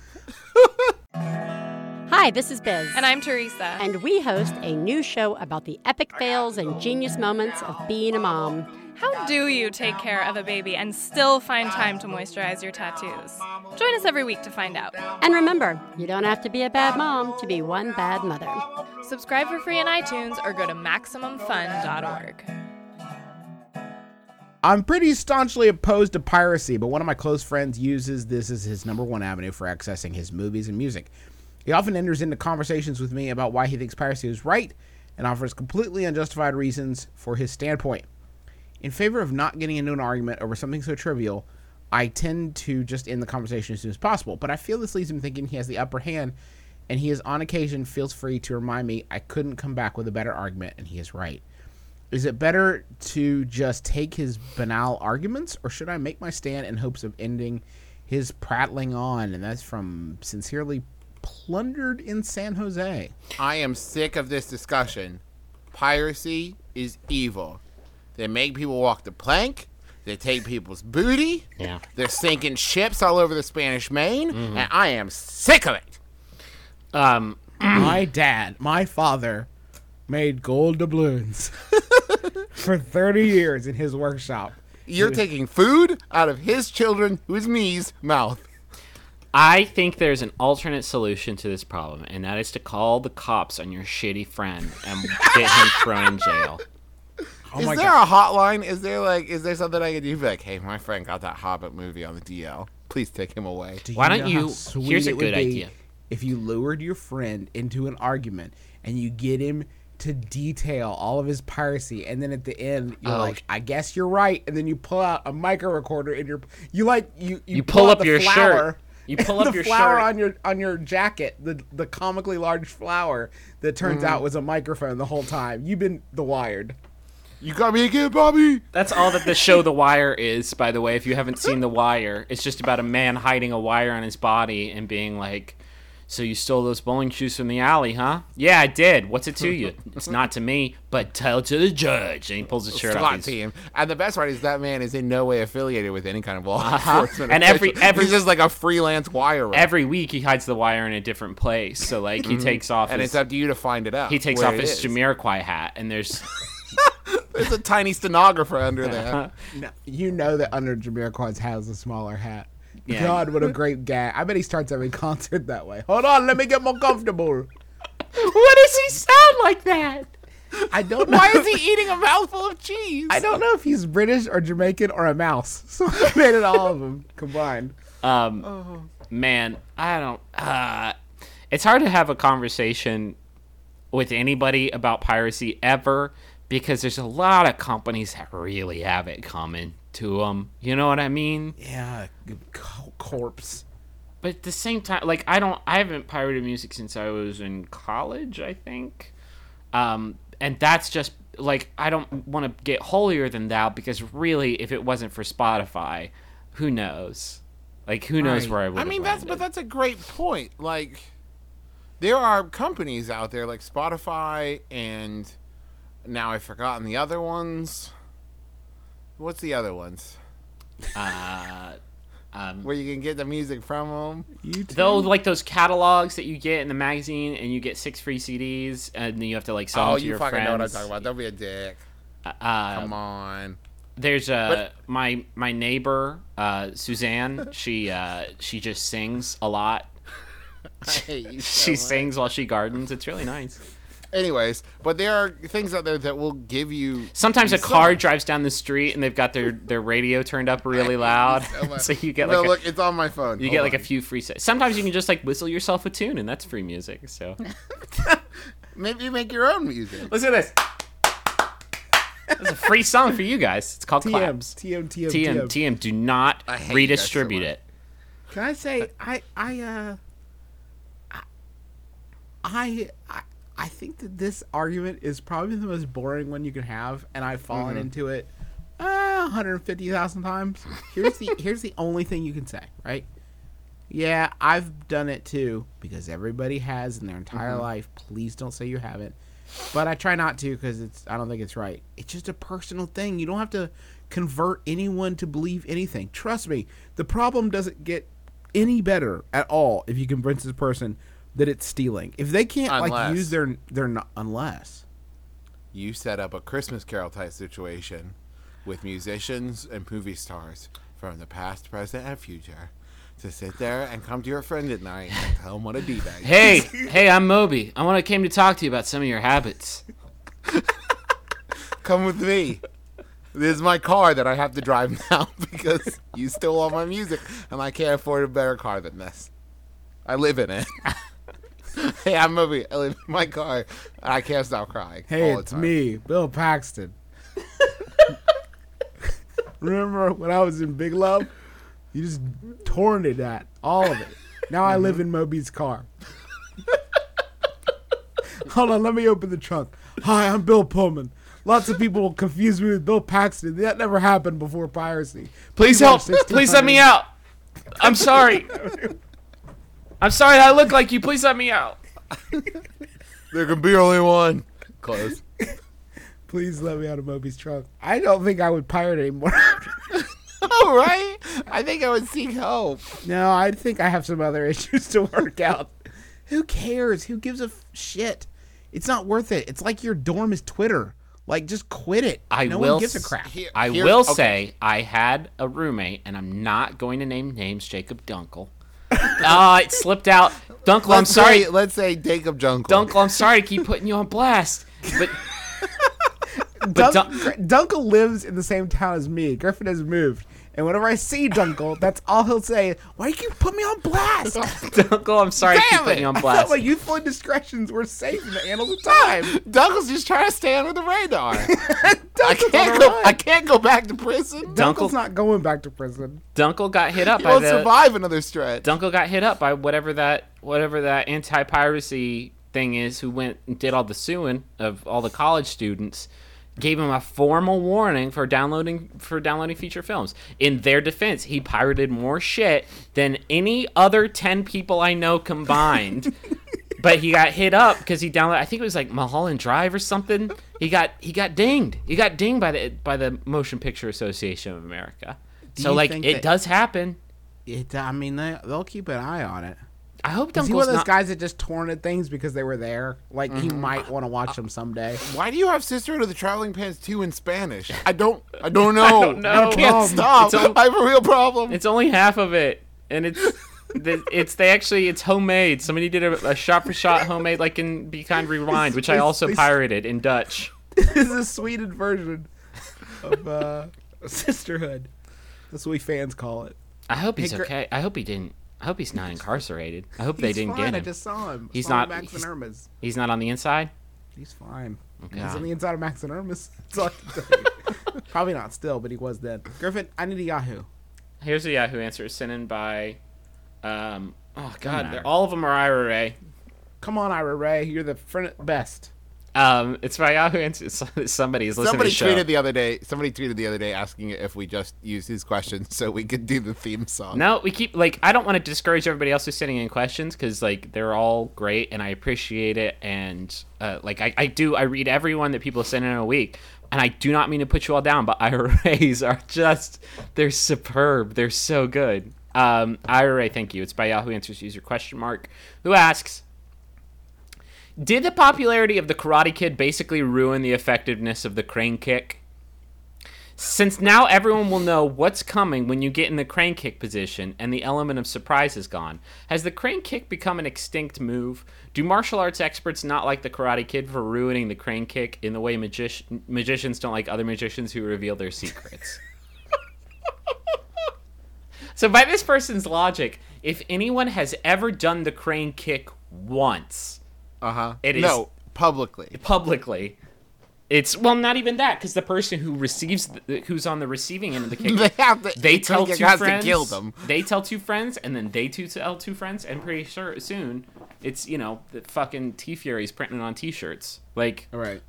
Hi, this is Biz. And I'm Teresa. And we host a new show about the epic fails and genius moments of being a mom. How do you take care of a baby and still find time to moisturize your tattoos? Join us every week to find out. And remember, you don't have to be a bad mom to be one bad mother. Subscribe for free on iTunes or go to MaximumFun.org. I'm pretty staunchly opposed to piracy, but one of my close friends uses this as his number one avenue for accessing his movies and music. He often enters into conversations with me about why he thinks piracy is right and offers completely unjustified reasons for his standpoint. In favor of not getting into an argument over something so trivial, I tend to just end the conversation as soon as possible, but I feel this leaves him thinking he has the upper hand, and he is on occasion feels free to remind me I couldn't come back with a better argument, and he is right. Is it better to just take his banal arguments, or should I make my stand in hopes of ending his prattling on? And that's from Sincerely Plundered in San Jose. I am sick of this discussion. Piracy is evil. They make people walk the plank. They take people's booty. Yeah. They're sinking ships all over the Spanish Main, and I am sick of it. Um. [CLEARS THROAT] my dad, my father, made gold doubloons [LAUGHS] for 30 years in his workshop. You're taking food out of his children, who's me's mouth. I think there's an alternate solution to this problem, and that is to call the cops on your shitty friend and get him [LAUGHS] thrown in jail. Oh is there God. a hotline? Is there like, is there something I could do? Be like, hey, my friend got that Hobbit movie on the DL. Please take him away. Do Why don't you- here's a good idea. If you lured your friend into an argument and you get him to detail all of his piracy, and then at the end you're Oh. like, "I guess you're right," and then you pull out a micro recorder and you're you like you you, You pull out up the your flower, shirt. You pull [LAUGHS] up the your flower shirt. on your on your jacket, the the comically large flower that turns Mm. out was a microphone the whole time. You've been the wired. You got me again, Bobby. That's all that the show The [LAUGHS] Wire is, by the way. If you haven't seen The Wire, it's just about a man hiding a wire on his body and being like, So you stole those bowling shoes from the alley, huh? Yeah, I did. What's it to you? [LAUGHS] It's not to me, but tell it to the judge. And he pulls his shirt off. SWAT He's- team. And the best part is that man is in no way affiliated with any kind of law enforcement. Uh-huh. And every- official. every- he's just like a freelance wire. Every week he hides the wire in a different place. So like he takes off Mm-hmm. and his, it's up to you to find it out. he takes off his is. Jamiroquai hat and there's [LAUGHS] There's a tiny stenographer under there. [LAUGHS] No, you know that under Jamiroquai's has a smaller hat. Yeah. God, what a [LAUGHS] great gag! I bet he starts every [LAUGHS] concert that way. Hold on, let me get more comfortable. What does he sound like that? I don't know. Why is he eating a mouthful of cheese? I don't know if he's British or Jamaican or a mouse. [LAUGHS] So I made it all of them combined. Um, man, I don't. Uh, it's hard to have a conversation with anybody about piracy ever because there's a lot of companies that really have it coming to them. You know what I mean? Yeah, co- corpse. But at the same time, like I don't, I haven't pirated music since I was in college. I think, um, and that's just like I don't want to get holier than thou because really, if it wasn't for Spotify, who knows? Like who knows Right. where I would. I mean, that's but that's a great point. Like, there are companies out there like Spotify, and now I've forgotten the other ones. What's the other ones uh, um, where you can get the music from them? You. Though, like those catalogs that you get in the magazine, and you get six free CDs, and then you have to like sell Oh, them to you your fucking friends. know what I'm talking about. Don't be a dick. Uh, Come on. There's uh my my neighbor uh, Suzanne. She uh, she just sings a lot. [LAUGHS] Hey, [LAUGHS] She sings while she gardens. It's really nice. Anyways, but there are things out there that will give you. Sometimes a car much- drives down the street and they've got their, their radio turned up really [LAUGHS] loud, so you get no, like a, look, it's on my phone. you Hold get like a few free. Se- Sometimes you can just like whistle yourself a tune and that's free music. So [LAUGHS] Maybe you make your own music. listen to this. It's a free song for you guys. It's called TM, Claps. TM, TM, TM, TM. TM, do not I hate you guys so redistribute it. Can I say I I uh I I I think that this argument is probably the most boring one you can have, and I've fallen Mm-hmm. into it uh, 150,000 times. Here's the [LAUGHS] here's the only thing you can say, right? Yeah, I've done it too because everybody has in their entire Mm-hmm. life. Please don't say you haven't. But I try not to because it's I don't think it's right. It's just a personal thing. You don't have to convert anyone to believe anything. Trust me, the problem doesn't get any better at all if you convince this person that it's stealing. If they can't like Unless- use their their no- unless You set up a Christmas Carol type situation with musicians and movie stars from the past, present, and future to sit there and come to your friend at night and tell him what a d-bag. [LAUGHS] Hey, hey, I'm Moby. I want to came to talk to you about some of your habits. [LAUGHS] Come with me. This is my car that I have to drive [LAUGHS] now because you stole all my music and I can't afford a better car than this. I live in it. [LAUGHS] hey, I'm Moby. I live in my car and I can't stop crying. Hey, it's me, Bill Paxton. [LAUGHS] Remember when I was in Big Love? You just torrented that, all of it. Now I live mm-hmm. in Moby's car. [LAUGHS] Hold on, let me open the trunk. Hi, I'm Bill Pullman. Lots of people confuse me with Bill Paxton. That never happened before piracy. Please People help. Please let me out. I'm sorry. I'm sorry I look like you. Please let me out. [LAUGHS] There can be only one. Close. [LAUGHS] Please let me out of Moby's trunk. I don't think I would pirate anymore. [LAUGHS] All right. I think I would seek help. No, I think I have some other issues to work out. Who cares? Who gives a f- shit? It's not worth it. It's like your dorm is Twitter. Like, just quit it. I no will one gives a s- crap. Here- I here- will okay. say I had a roommate, and I'm not going to name names. Jacob Dunkel. [LAUGHS] Ah, it slipped out. Dunkel, I'm sorry. Say, let's say Jacob Jungle. Dunkel, I'm sorry to keep putting you on blast, but [LAUGHS] but Dun- Dunkel lives in the same town as me. Griffin has moved. And whenever I see Dunkel, that's all he'll say. Why you put me on blast? [LAUGHS] Dunkel, I'm sorry to keep putting you on [LAUGHS] I blast. thought my youthful indiscretions were safe in the annals of [LAUGHS] time. Douglas just trying to stay under the radar. I can't go. I can't go back to prison. Dunkel's Dunkel- not going back to prison. Dunkel got hit up He by won't the survive another stretch. Dunkel got hit up by whatever that whatever that anti-piracy thing is who went and did all the suing of all the college students gave him a formal warning for downloading for downloading feature films. In their defense he pirated more shit than any other 10 people i know combined. [LAUGHS] But he got hit up because he downloaded i think it was like mulholland drive or something. He got he got dinged. He got dinged by the by the motion picture association of america. So like it does happen. It. I mean, they, they'll keep an eye on it. I hope Is he one of those not guys that just torrented things because they were there? Like he might want to watch them someday. Why do you have Sisterhood of the Traveling Pants 2 in Spanish? I don't. I [LAUGHS] don't know. don't know. I can't stop. It's all- [LAUGHS] I have a real problem. It's only half of it, and it's [LAUGHS] the- it's they actually it's homemade. Somebody did a, a shot for shot homemade, like in Be Kind Rewind, which I also pirated in Dutch. this is a Sweden version of uh, sisterhood. That's what we fans call it. I hope he's Hey, Gr- okay. I hope he didn't. I hope he's not incarcerated. I hope they didn't fine. get him. I just saw him. He's Saw him not- Max he's- and Irma's. He's not on the inside. He's fine. Okay. He's on the inside of Max and Irma's. [LAUGHS] That's all I can tell you. [LAUGHS] Probably not still, but he was then. Griffin, I need a Yahoo. Here's a Yahoo answer sent in by, um, oh god, all of them are Ira Ray. Come on, Ira Ray. You're the friend best. Um, it's by Yahoo answer. [LAUGHS] Somebody is listening Somebody to the tweeted the other day. Somebody tweeted the other day asking if we just use his questions so we could do the theme song. No, we keep like I don't want to discourage everybody else who's sending in questions because like they're all great and I appreciate it and uh, like I, I do I read everyone that people send in a week and I do not mean to put you all down but [LAUGHS] IRAs are just they're superb they're so good. Um, IRA, thank you. It's by Yahoo Answers user question mark who asks. Did the popularity of the Karate Kid basically ruin the effectiveness of the crane kick? Since now everyone will know what's coming when you get in the crane kick position and the element of surprise is gone, has the crane kick become an extinct move? Do martial arts experts not like the Karate Kid for ruining the crane kick in the way magic- magicians don't like other magicians who reveal their secrets? [LAUGHS] so, by this person's logic, if anyone has ever done the crane kick once Uh huh. It is- no publicly. publicly, it's well, not even that, because the person who receives, the, who's on the receiving end of the [LAUGHS] kick, They have to. they tell two friends. to kill them. They tell two friends, and then they two tell two friends, and pretty sure soon it's you know the fucking TeeFury's printing on T-shirts. Like, All right.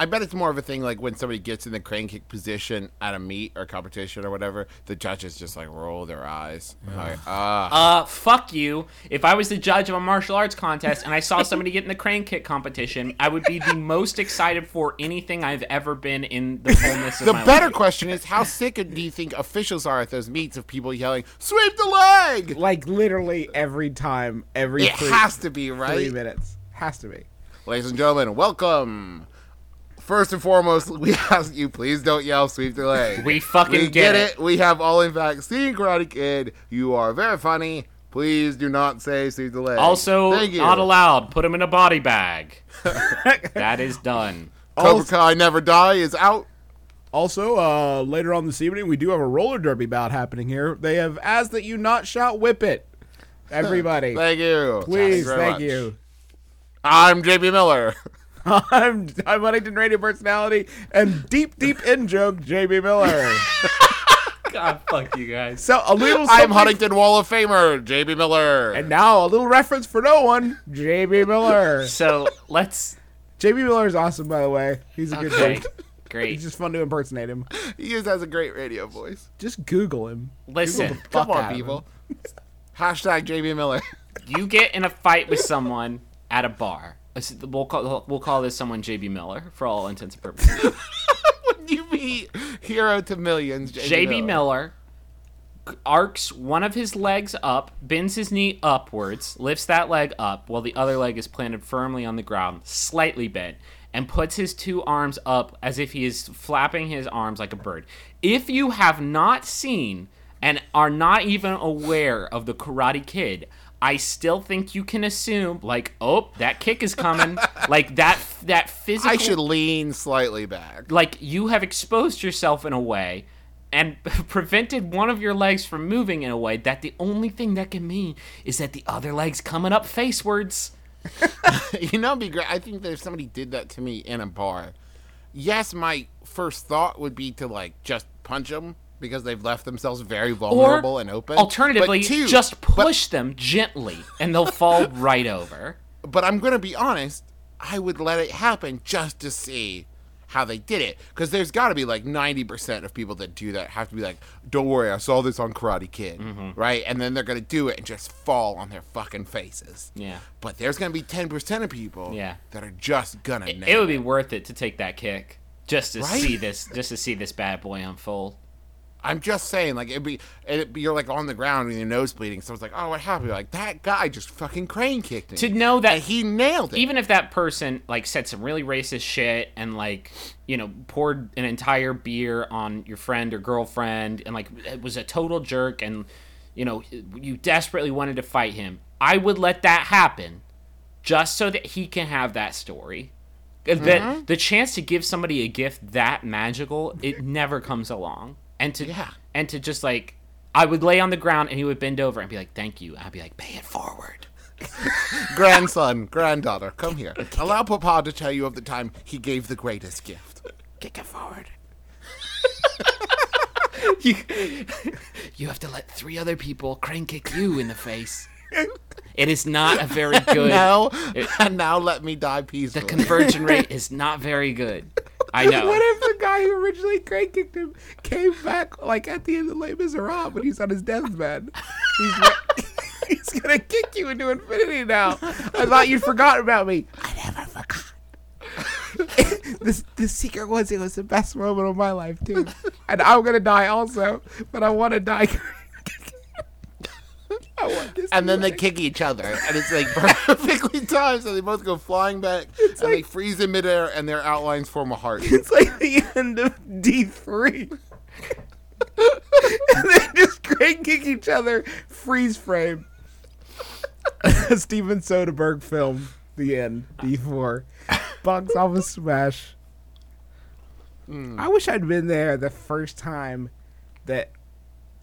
I bet it's more of a thing like when somebody gets in the crane kick position at a meet or competition or whatever, the judges just like roll their eyes. Like, ah. uh, fuck you. If I was the judge of a martial arts contest and I saw somebody get in the crane kick competition, I would be the most excited for anything I've ever been in the fullness of the my better life. question is how sick do you think officials are at those meets of people yelling, "Sweep the leg"? Like literally every time, every It three, has to be right? three minutes. Has to be. ladies and gentlemen. Welcome. First and foremost, we [LAUGHS] ask you please don't yell "Sweep the leg." We fucking we get, get it. it. We have all in fact seen Karate Kid. You are very funny. Please do not say "Sweep the leg." Also, Thank you. not allowed. Put him in a body bag. [LAUGHS] that is done. Cobra Also- Kai Never Die is out. Also, uh, later on this evening, we do have a roller derby bout happening here. They have asked that you not shout "whip it." Everybody, [LAUGHS] Thank you. please, very thank much. you. I'm JB Miller. I'm I'm Huntington radio personality and deep deep [LAUGHS] in joke JB Miller. God, fuck you guys. So a little I'm Huntington Wall of Famer, JB Miller. And now a little reference for no one, JB Miller. So let's. JB Miller is awesome, by the way. He's a good Okay, dude. great. It's just fun to impersonate him. he just has a great radio voice. Just Google him. Listen, Fuck Come on, people. Hashtag JB Miller. [LAUGHS] you get in a fight with someone at a bar. We'll call, we'll call this someone JB Miller for all intents and purposes. [LAUGHS] Would you meet hero to millions, JB, JB Miller arcs one of his legs up, bends his knee upwards, lifts that leg up while the other leg is planted firmly on the ground, slightly bent, and puts his two arms up as if he is flapping his arms like a bird. If you have not seen and are not even aware of the Karate Kid, I still think you can assume like, oh, that kick is coming, [LAUGHS] like that that physical I should lean slightly back. like you have exposed yourself in a way and [LAUGHS] prevented one of your legs from moving in a way that the only thing that can mean is that the other leg's coming up facewards. [LAUGHS] you know, be great. I think that if somebody did that to me in a bar, yes, my first thought would be to like just punch them because they've left themselves very vulnerable and open. Alternatively, But two- just but- push them gently and they'll fall [LAUGHS] right over. but I'm gonna be honest. I would let it happen just to see how they did it, because there's got to be like 90% of people that do that have to be like, "Don't worry, I saw this on Karate Kid," Mm-hmm. right? And then they're gonna do it and just fall on their fucking faces. Yeah. But there's gonna be 10% of people Yeah. that are just gonna. It, nail it would be worth it to take that kick just to Right? see this just to see this bad boy unfold. I'm just saying, like it'd be, it'd be you're like on the ground with your nose bleeding. Someone's like, "Oh, what happened?" Like that guy just fucking crane kicked me. To know that and he nailed it. even if that person like said some really racist shit and like you know poured an entire beer on your friend or girlfriend and like it was a total jerk and you know you desperately wanted to fight him i would let that happen just so that he can have that story that mm-hmm. the chance to give somebody a gift that magical it never comes along and to Yeah. and to just like i would lay on the ground and he would bend over and be like thank you i'd be like pay it forward [LAUGHS] grandson, granddaughter, come here. Allow Papa to tell you of the time he gave the greatest gift. kick it forward. [LAUGHS] you, you have to let three other people crane kick you in the face. It is not a very [LAUGHS] good. Now, It- and now let me die peacefully. the conversion rate is not very good. I [LAUGHS] know. What if the guy who originally crane kicked him came back like at the end of Les Miserables when he's on his deathbed? He's, [LAUGHS] he's gonna kick you into infinity now. I thought you'd forgotten about me. I never forgot. [LAUGHS] this the secret was it was the best moment of my life too, and I'm gonna die also, but I want to die. And then they kick each other, and it's like [LAUGHS] perfectly timed, so they both go flying back, and they freeze in midair, and their outlines form a heart. It's like the end of D three. [LAUGHS] and they just great kick each other. Freeze frame. [LAUGHS] Steven Soderbergh film. The end. D four. Box office smash. Hmm. I wish I'd been there the first time that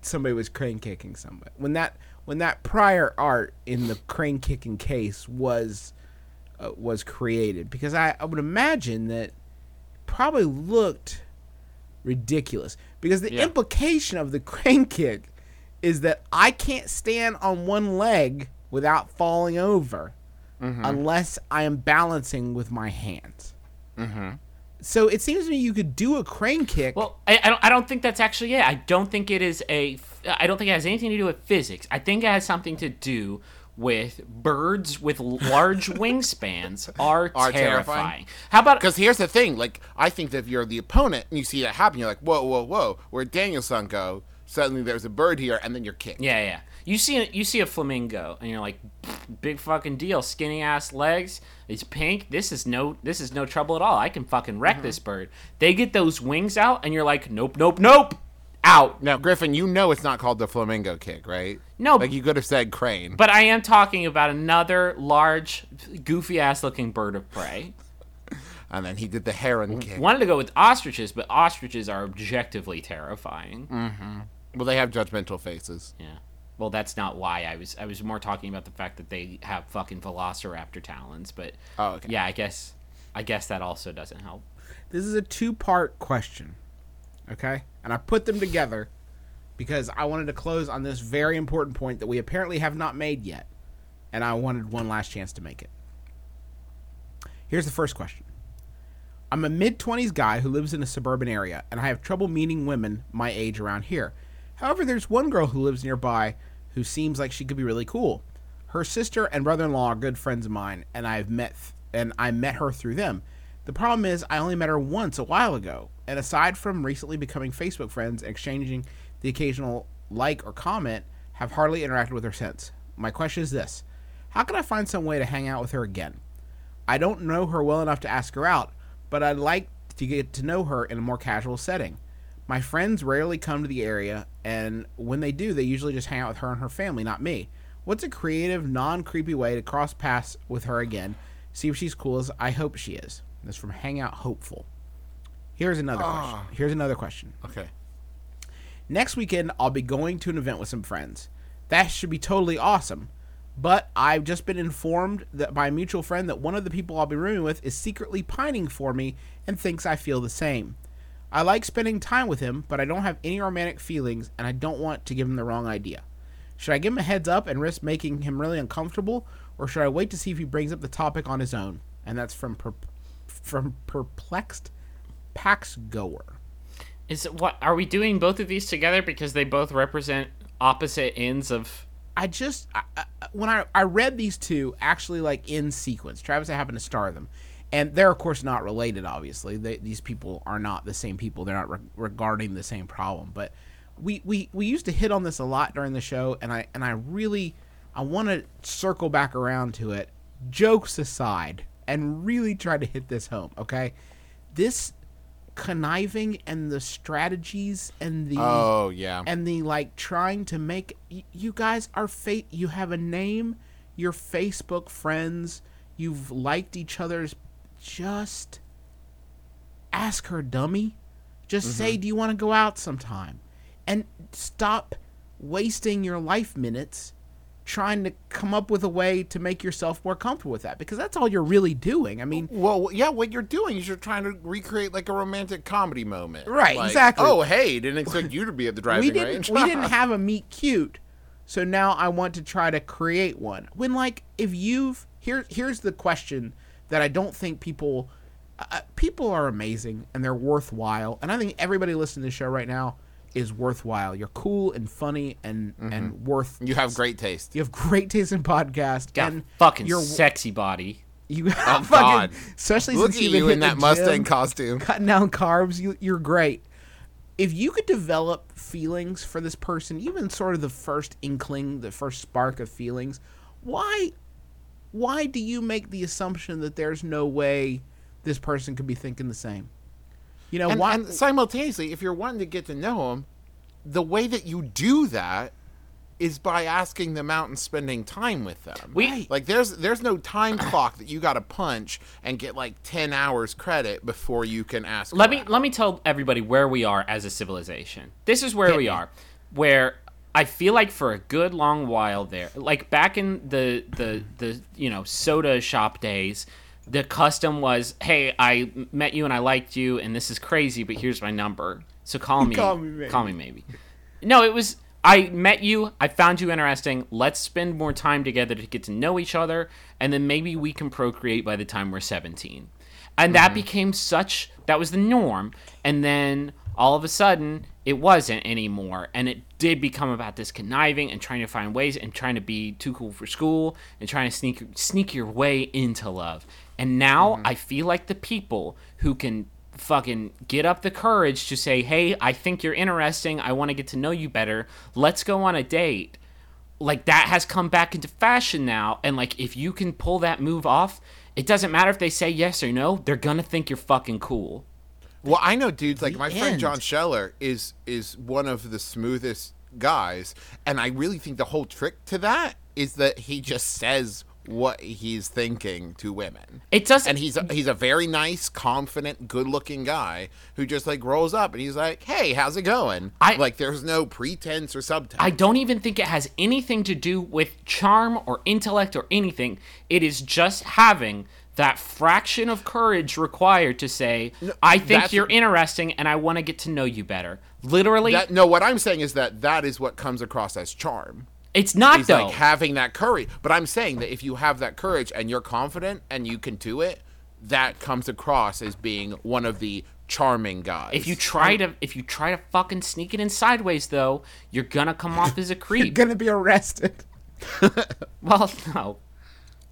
somebody was crane kicking somebody. When that when that prior art in the crane kicking case was uh, was created, because I, I would imagine that probably looked ridiculous because the Yeah. implication of the [LAUGHS] crane kick is that I can't stand on one leg without falling over unless I am balancing with my hands. So it seems to me you could do a crane kick. Well, I, I don't. I don't think that's actually it. I don't think it is a. I don't think it has anything to do with physics. I think it has something to do with birds with large [LAUGHS] wingspans are, Are terrifying. terrifying. How about Because here's the thing, like I think that if you're the opponent and you see that happen, you're like, whoa, whoa, whoa. Where Daniel-san go? Suddenly there's a bird here, and then you're kicked. Yeah, yeah. You see, a, you see a flamingo, and you're like, big fucking deal, skinny ass legs. It's pink. This is no, this is no trouble at all. I can fucking wreck mm-hmm. this bird. They get those wings out, and you're like, nope, nope, nope, out. Now, Griffin, you know it's not called the flamingo kick, right? No. Like you could have said crane. But I am talking about another large, goofy ass looking bird of prey. [LAUGHS] and then he did the heron kick. Wanted to go with ostriches, but ostriches are objectively terrifying. Mm-hmm. Well, they have judgmental faces. Yeah. Well, that's not why I was. I was more talking about the fact that they have fucking velociraptor talons. But Oh, okay. yeah, I guess, I guess that also doesn't help. This is a two part question. Okay? And I put them together because I wanted to close on this very important point that we apparently have not made yet. And I wanted one last chance to make it. Here's the first question I'm a mid 20s guy who lives in a suburban area, and I have trouble meeting women my age around here. However, there's one girl who lives nearby who seems like she could be really cool. Her sister and brother-in-law are good friends of mine, and I've met and I met her through them. The problem is I only met her once a while ago, and aside from recently becoming Facebook friends and exchanging the occasional like or comment, have hardly interacted with her since. My question is this: How can I find some way to hang out with her again? I don't know her well enough to ask her out, but I'd like to get to know her in a more casual setting. My friends rarely come to the area, and when they do, they usually just hang out with her and her family, not me. What's a creative, non creepy way to cross paths with her again? See if she's cool as I hope she is. That's from Hangout Hopeful. Here's another ah. question. Here's another question. Okay. Next weekend, I'll be going to an event with some friends. That should be totally awesome. But I've just been informed that by a mutual friend that one of the people I'll be rooming with is secretly pining for me and thinks I feel the same. I like spending time with him, but I don't have any romantic feelings and I don't want to give him the wrong idea. Should I give him a heads up and risk making him really uncomfortable, or should I wait to see if he brings up the topic on his own? And that's from per- from perplexed Pax Goer. Is it what? Are we doing both of these together because they both represent opposite ends of? I just I, I, when I I read these two actually like in sequence. Travis, I happened to star them, and they're of course not related. Obviously, they, these people are not the same people. They're not re- regarding the same problem. But we, we we used to hit on this a lot during the show, and I and I really I want to circle back around to it. Jokes aside, and really try to hit this home. Okay, this conniving and the strategies and the Oh yeah. and the like trying to make y- you guys are fate you have a name you're facebook friends you've liked each other's just ask her dummy just mm-hmm. say do you want to go out sometime and stop wasting your life minutes trying to come up with a way to make yourself more comfortable with that because that's all you're really doing i mean Well, yeah, what you're doing is you're trying to recreate like a romantic comedy moment. Right, Like, exactly. Oh, hey, didn't expect you to be at the [LAUGHS] driving we didn't range. we didn't [LAUGHS] have a meet cute so now i want to try to create one when like if you've here here's the question that i don't think people uh, people are amazing and they're worthwhile and i think everybody listening to the show right now is worthwhile you're cool and funny and and worth Mm-hmm. you have great taste. you have great taste in podcast Got and fucking you're sexy body. you Oh [LAUGHS] fucking God! especially Look since you've in that Mustang gym, costume. cutting down carbs you, you're great if you could develop feelings for this person, even sort of the first inkling, the first spark of feelings, why why do you make the assumption that there's no way this person could be thinking the same? You know, And, why and simultaneously, if you're wanting to get to know them, the way that you do that is by asking them out and spending time with them. We- like there's there's no time [COUGHS] clock that you got to punch and get like 10 hours credit before you can ask. let me out. let me tell everybody where we are as a civilization. This is where we are, where I feel like for a good long while there, like back in the the the you know soda shop days, the custom was, hey, I met you and I liked you, and this is crazy, but here's my number, so call me, Call me maybe. call me maybe. No, it was. I met you. I found you interesting. Let's spend more time together to get to know each other, and then maybe we can procreate by the time we're 17. And that mm-hmm. became such. That was the norm. And then all of a sudden, it wasn't anymore. And it did become about this conniving and trying to find ways and trying to be too cool for school and trying to sneak sneak your way into love. And now mm-hmm. I feel like the people who can fucking get up the courage to say, "Hey, I think you're interesting. I want to get to know you better. Let's go on a date." Like that has come back into fashion now, and like if you can pull that move off, it doesn't matter if they say yes or no. They're gonna think you're fucking cool. Well, I know dudes like my friend. John Scheller is is one of the smoothest guys, and I really think the whole trick to that is that he just says what he's thinking to women. It doesn't. and he's a, he's a very nice, confident, good-looking guy who just like rolls up and he's like, "Hey, how's it going?" I- like there's no pretense or subtext. I don't even think it has anything to do with charm or intellect or anything. It is just having that fraction of courage required to say, I think you're interesting and I want to get to know you better. Literally, that, no, what I'm saying is that that is what comes across as charm. it's not He's though. like having that courage. But I'm saying that if you have that courage and you're confident and you can do it, that comes across as being one of the charming guys. if you try to if you try to fucking sneak it in sideways though, you're gonna come off as a [LAUGHS] creep. you're gonna be arrested. [LAUGHS] well, no.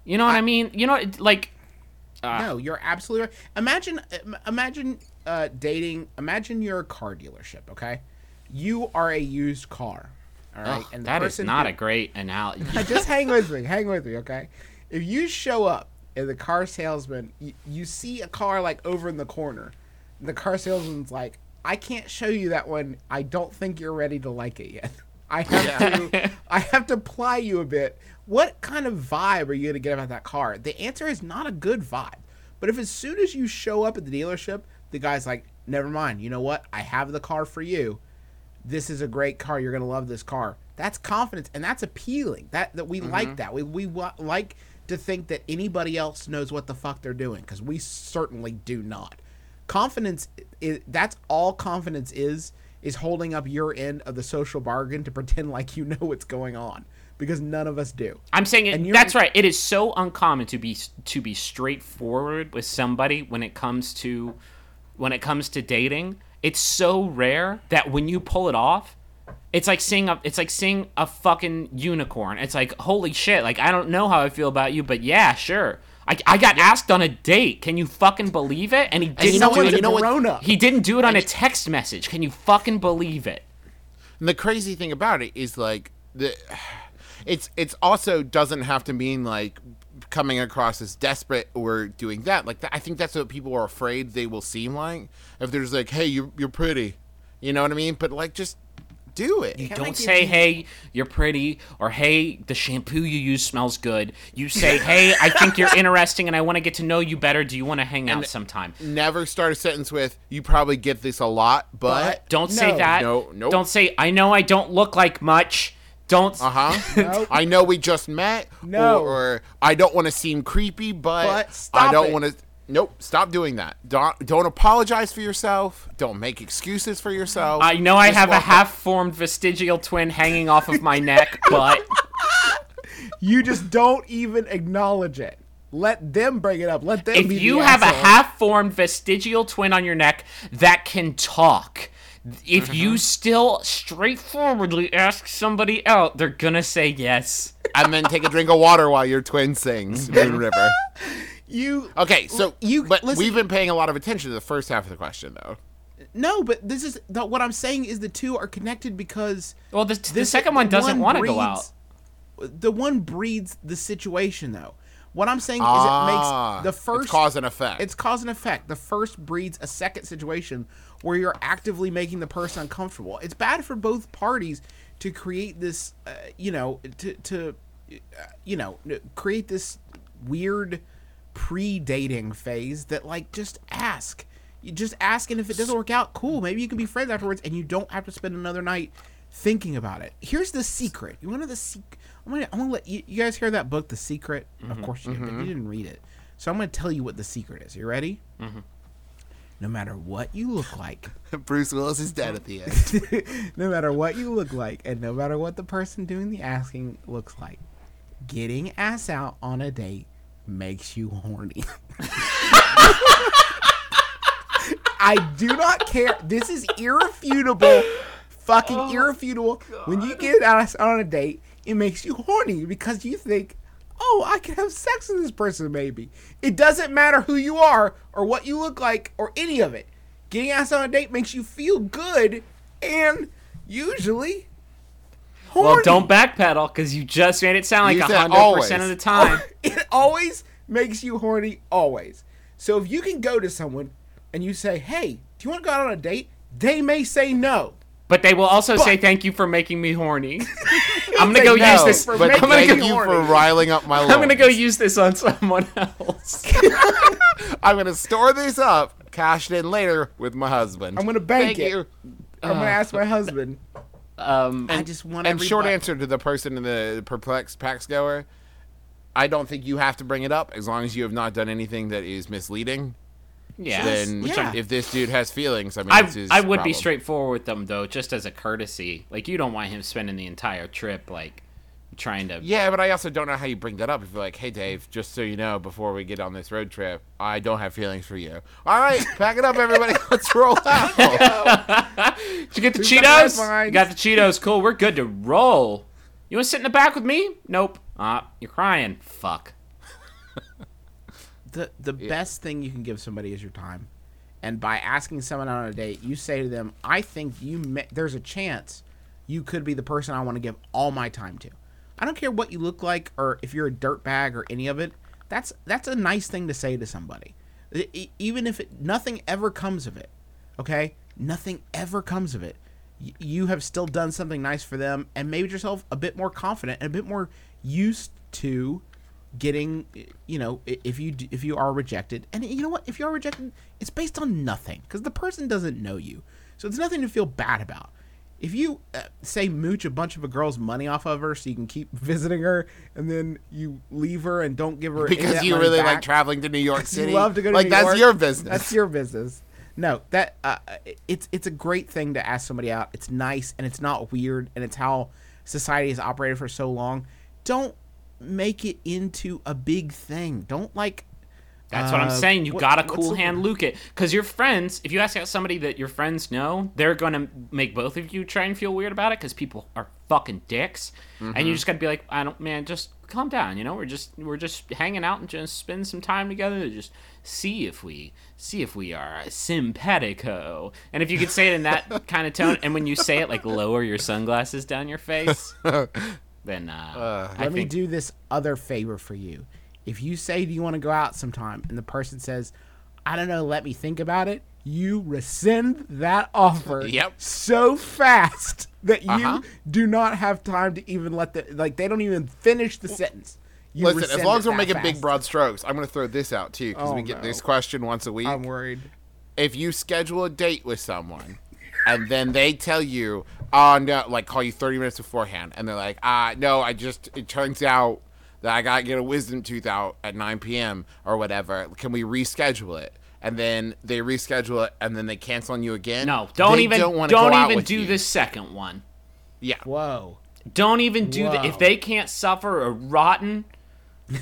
You know what I mean? You know it- like no, you're absolutely right. Imagine, imagine uh, dating. Imagine you're a car dealership. Okay, you are a used car. All right, ugh, the that is not who- a great analogy. [LAUGHS] just [LAUGHS] hang with me. Hang with me, okay? If you show up and the car salesman, you, you see a car like over in the corner, the car salesman's like, "I can't show you that one. I don't think you're ready to like it yet. [LAUGHS] I have to, I have to ply you a bit. What kind of vibe are you gonna get about that car? The answer is not a good vibe. But if as soon as you show up at the dealership, the guy's like, "Never mind. You know what? I have the car for you." this is a great car. You're gonna love this car. That's confidence, and that's appealing. That that we like mm-hmm. that. We we wa- like to think that anybody else knows what the fuck they're doing because we certainly do not. Confidence, is, that's all confidence is is holding up your end of the social bargain to pretend like you know what's going on because none of us do. I'm saying it, that's right. It is so uncommon to be to be straightforward with somebody when it comes to when it comes to dating. It's so rare that when you pull it off, it's like seeing a it's like seeing a fucking unicorn. It's like holy shit. Like I don't know how I feel about you, but yeah, sure. I, I got asked on a date. Can you fucking believe it? And he didn't you know do what- it. you know what- grown up. He didn't do it on a text message. Can you fucking believe it? And the crazy thing about it is like the it's it's also doesn't have to mean like coming across as desperate or doing that. Like that, I think that's what people are afraid they will seem like if there's like, hey, you're you're pretty, you know what I mean? But like, just do it. I Don't say, you- "Hey, you're pretty," or "Hey, the shampoo you use smells good." You say, "Hey, I think you're [LAUGHS] interesting, and I want to get to know you better. Do you want to hang out sometime?" Never start a sentence with "You probably get this a lot," but, Don't say that. No, nope. Don't say, "I know I don't look like much." Don't. uh huh. [LAUGHS] Nope. I know we just met. No. Or, or I don't want to seem creepy, but, But I don't want to. Nope. Stop doing that. Don't don't apologize for yourself. Don't make excuses for yourself. I know I Just have a half-formed vestigial twin hanging off of my neck, [LAUGHS] but You just don't even acknowledge it. Let them bring it up. Let them. if be the you have a half-formed vestigial twin on your neck that can talk, if mm-hmm. you still straightforwardly ask somebody out, they're gonna say yes. and then take a drink of water while your twin sings Moon [LAUGHS] River. You Okay, so You- but listen- we've been paying a lot of attention to the first half of the question though. No, but this is the, what I'm saying is the two are connected because Well, the, the this- second one doesn't want to go out. The one breeds the situation, though. What I'm saying Ah, is it makes the it's first cause and effect. It's cause and effect. The first breeds a second situation where you're actively making the person uncomfortable. It's bad for both parties to create this, uh, you know, to to, uh, you know, create this weird pre-dating phase that like just ask. You just ask, and if it doesn't work out, cool. Maybe you can be friends afterwards, and you don't have to spend another night thinking about it. Here's the secret. You want to the secret? I'm gonna, I'm gonna let you, you guys hear that book, The Secret. Of mm-hmm. course you did, but mm-hmm. you didn't read it. So I'm gonna tell you what the secret is. You ready? Mm-hmm. No matter what you look like, [LAUGHS] Bruce Willis is dead at the end. [LAUGHS] no matter what you look like, and no matter what the person doing the asking looks like, getting ass out on a date makes you horny. I do not care. This is irrefutable. Fucking oh, irrefutable. When you get out on a date, it makes you horny because you think, oh, I can have sex with this person maybe. It doesn't matter who you are or what you look like or any of it. Getting ass on a date makes you feel good and usually horny. Well, don't backpedal because you just made it sound like You hundred percent of the time. [LAUGHS] it always makes you horny, always. So if you can go to someone and you say, "Hey, do you want to go out on a date?" They may say no. But they will also say thank you for making me horny. [LAUGHS] [LAUGHS] I'm gonna go no, use this. for but I'm gonna thank me you horny. for riling up my. I'm gonna go use this on someone else. I'm gonna store this up, cash it in later with my husband. I'm gonna bank Thank it. you. I'm gonna uh, ask my husband. Um, I just want And short answer to the person in the perplexed PAX goer, I don't think you have to bring it up as long as you have not done anything that is misleading. yeah. then yeah. if this dude has feelings, I mean, I, it's his I would be straightforward with them though, just as a courtesy. Like you don't want him spending the entire trip like trying to. Yeah, but I also don't know how you bring that up. If you're like, hey, Dave, just so you know, before we get on this road trip, I don't have feelings for you. All right, [LAUGHS] pack it up, everybody. [LAUGHS] Let's roll out. [LAUGHS] Did you get the Who's got Cheetos? You got the Cheetos. Cool. We're good to roll. You want to sit in the back with me? Nope. Ah, you're crying. Fuck. the the best thing you can give somebody is your time. And by asking someone out on a date, you say to them, "I think you may, there's a chance you could be the person I want to give all my time to. I don't care what you look like or if you're a dirtbag or any of it. That's that's a nice thing to say to somebody, e- even if it, nothing ever comes of it. Okay, nothing ever comes of it. Y- you have still done something nice for them and made yourself a bit more confident and a bit more used to getting you know if you if you are rejected and you know what if you are rejected it's based on nothing because the person doesn't know you so there's nothing to feel bad about if you uh, say mooch a bunch of a girl's money off of her so you can keep [LAUGHS] visiting her and then you leave her and don't give her because you really back, like traveling to New York [LAUGHS] you City. love to go to like New that's York, your business. That's your business. No, that uh, it's it's a great thing to ask somebody out. It's nice and it's not weird and it's how society has operated for so long. Don't make it into a big thing. Don't like. That's what I'm uh, saying. You what- gotta cool hand word? Luke it. Because your friends, if you ask out somebody that your friends know, they're gonna make both of you try and feel weird about it because people are fucking dicks. And Mm-hmm. you just gotta be like, I don't, man, just calm down. You know, we're just we're just hanging out and just spend some time together to just see if we see if we are simpatico. And if you could say it in that [LAUGHS] kind of tone, and when you say it, like lower your sunglasses down your face, [LAUGHS] then uh, I Let me think do this other favor for you. If you say, "Do you want to go out sometime?" and the person says, "I don't know, let me think about it," you rescind that offer Yep. so fast that you Uh-huh. do not have time to even let the like they don't even finish the sentence. You Listen, as long as we're making big broad strokes, I'm going to throw this out too because Oh, we get no. this question once a week. I'm worried. if you schedule a date with someone and then they tell you, oh no, like call you 30 minutes beforehand, and they're like, ah, no, I just, it turns out that I gotta get a wisdom tooth out at 9 p.m. or whatever. Can we reschedule it? And then they reschedule it, and then they cancel on you again. no, don't They even don't, don't go even with do you. the second one. Yeah, Whoa. Don't even do that. If they can't suffer a rotten,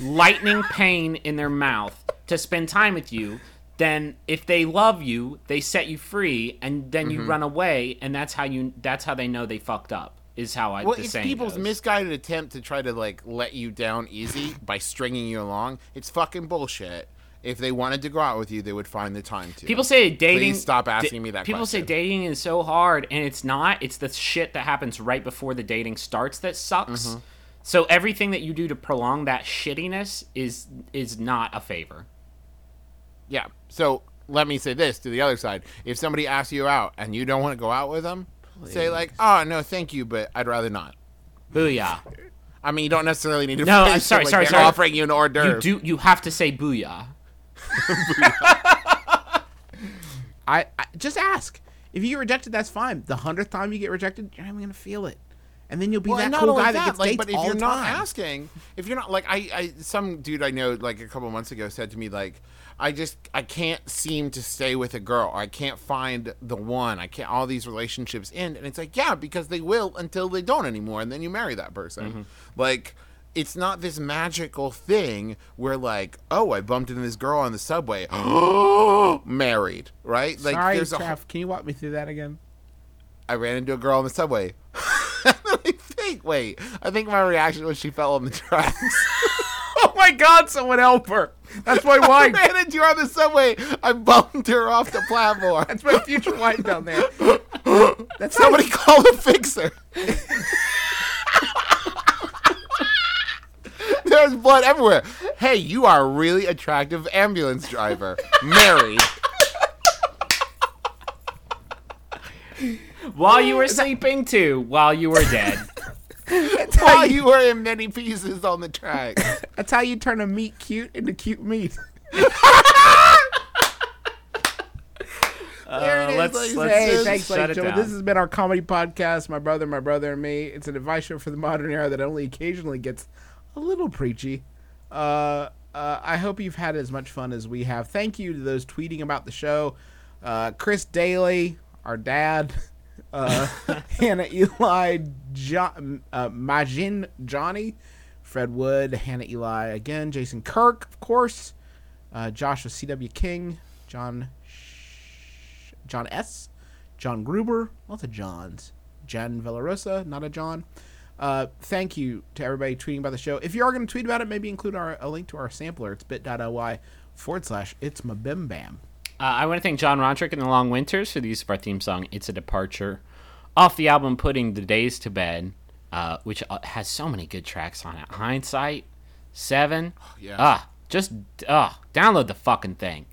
lightning [LAUGHS] pain in their mouth to spend time with you, then if they love you, they set you free, and then Mm-hmm. you run away, and that's how you. That's how they know they fucked up. Is how I. Well, it's people's goes. misguided attempt to try to like let you down easy [LAUGHS] by stringing you along. It's fucking bullshit. If they wanted to go out with you, they would find the time to. People say dating. Please stop da- asking me that People say dating is so hard, and it's not. It's the shit that happens right before the dating starts that sucks. Mm-hmm. So everything that you do to prolong that shittiness is is not a favor. Yeah. So let me say this to the other side: if somebody asks you out and you don't want to go out with them, say like, "Oh no, thank you, but I'd rather not." Booyah! I mean, you don't necessarily need to. No, I'm sorry, like sorry, sorry. Offering you an hors d'oeuvre. You do. You have to say [LAUGHS] booyah. I, I just ask. If you get rejected, that's fine. The hundredth time you get rejected, you're not even gonna feel it, and then you'll be Well, that cool guy that, gets like, dates but if all you're the not time. asking, if you're not like I, I, some dude I know like a couple months ago said to me like, I just I can't seem to stay with a girl. I can't find the one. I can't. All these relationships end, and it's like yeah, because they will until they don't anymore, and then you marry that person. Mm-hmm. Like. It's not this magical thing where like, oh, I bumped into this girl on the subway, [GASPS] married, right? Like, Sorry, there's a Can you walk me through that again? I ran into a girl on the subway. [LAUGHS] I think. Wait. I think my reaction was she fell on the tracks. [LAUGHS] Oh my God! Someone help her. That's my wife. [LAUGHS] I wife. ran into her on the subway. I bumped her off the platform. That's my future wife down there. [LAUGHS] That's Somebody call a fixer. [LAUGHS] There's blood everywhere. Hey, you are a really attractive ambulance driver. Married. While you were sleeping too. While you were dead. While you were in many pieces on the track. [LAUGHS] That's how you turn a meet cute into cute meat. [LAUGHS] There it is, let's- ladies let's- Hey, thanks, shut ladies and This has been our comedy podcast, My Brother, My Brother, and Me. It's an advice show for the modern era that only occasionally gets a little preachy. Uh, uh, I hope you've had as much fun as we have. Thank you to those tweeting about the show. Uh, Chris Daly, our dad, uh, [LAUGHS] Hannah Eli, jo- uh, Majin Johnny, Fred Wood, Hannah Eli again, Jason Kirk, of course, uh, Joshua C.W. King, John John S., John Gruber, lots of Johns, Jen Villarosa, not a John. Uh, thank you to everybody tweeting about the show. If you are going to tweet about it, maybe include our, a link to our sampler. It's bit.ly forward slash it's my bim bam. Uh, I want to thank John Roderick and the Long Winters for the use of our theme song, It's a Departure, off the album Putting the Days to Bed, uh, which uh, has so many good tracks on it. Hindsight, Seven. yeah. Ah, just, ah, download the fucking thing.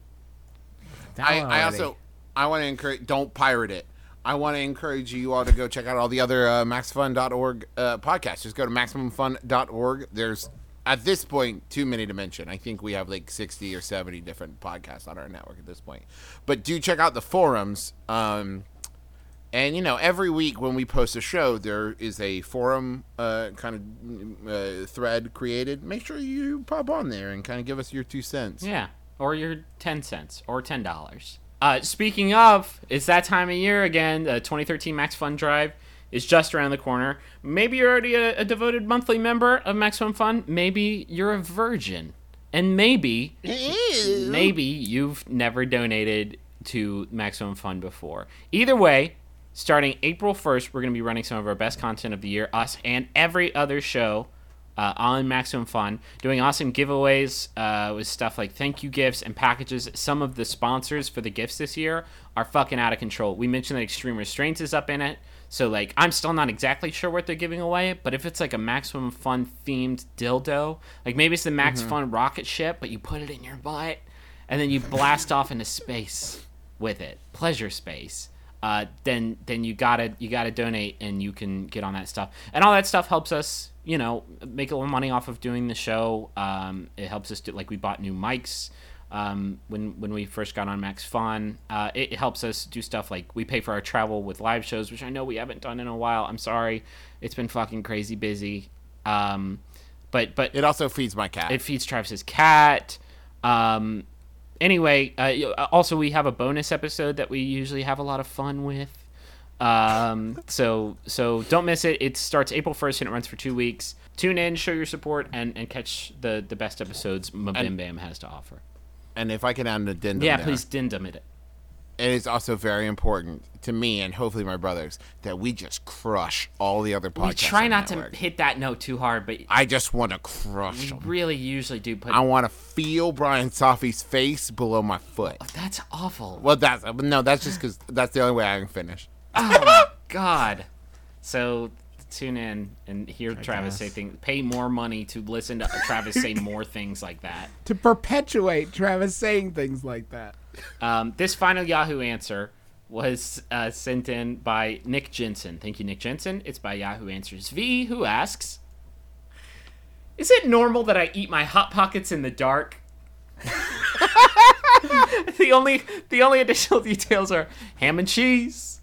I, I also I want to encourage don't pirate it. I want to encourage you all to go check out all the other uh, maxfun.org uh, podcasts. Just go to maximumfun.org. There's at this point too many to mention. I think we have like 60 or 70 different podcasts on our network at this point. But do check out the forums. Um, and you know, every week when we post a show, there is a forum uh, kind of uh, thread created. Make sure you pop on there and kind of give us your two cents. Yeah, or your 10 cents or $10. Uh, speaking of, it's that time of year again. The 2013 Max Fun Drive is just around the corner. Maybe you're already a, a devoted monthly member of Maximum Fun. Maybe you're a virgin. And maybe, maybe you've never donated to Maximum Fun before. Either way, starting April 1st, we're going to be running some of our best content of the year, us and every other show uh, on Maximum Fun, doing awesome giveaways uh, with stuff like thank you gifts and packages. Some of the sponsors for the gifts this year are fucking out of control. We mentioned that Extreme Restraints is up in it. So, like, I'm still not exactly sure what they're giving away, but if it's like a Maximum Fun themed dildo, like maybe it's the Max Fun rocket ship, but you put it in your butt and then you blast off into space with it, pleasure space. Uh, then then you gotta you gotta donate and you can get on that stuff and all that stuff helps us you know make a little money off of doing the show um, it helps us do like we bought new mics um, when when we first got on Max Fun uh, it, helps us do stuff like we pay for our travel with live shows which I know we haven't done in a while I'm sorry it's been fucking crazy busy um, but but It also feeds my cat. it feeds Travis's cat. Um, anyway, uh, also we have a bonus episode that we usually have a lot of fun with. Um, [LAUGHS] so so don't miss it. It starts April first and it runs for two weeks. Tune in, show your support, and, and catch the the best episodes Mabim Bam has to offer. And if I can add an addendum Yeah, there. please addendum it. it is also very important to me and hopefully my brothers that we just crush all the other podcasts. We try not network. to hit that note too hard, but I just want to crush we them. really usually do put. I want to feel Bryan Safi's face below my foot. Oh, that's awful. Well, that's no, that's just because that's the only way I can finish. Oh [LAUGHS] God. So tune in and hear Travis say things. Pay more money to listen to Travis say more things like that. [LAUGHS] To perpetuate Travis saying things like that. Um, this final Yahoo answer was uh, sent in by Nick Jensen. Thank you, Nick Jensen. It's by Yahoo Answers V, who asks Is it normal that I eat my Hot Pockets in the dark? [LAUGHS] the only the only additional [LAUGHS] details are ham and cheese.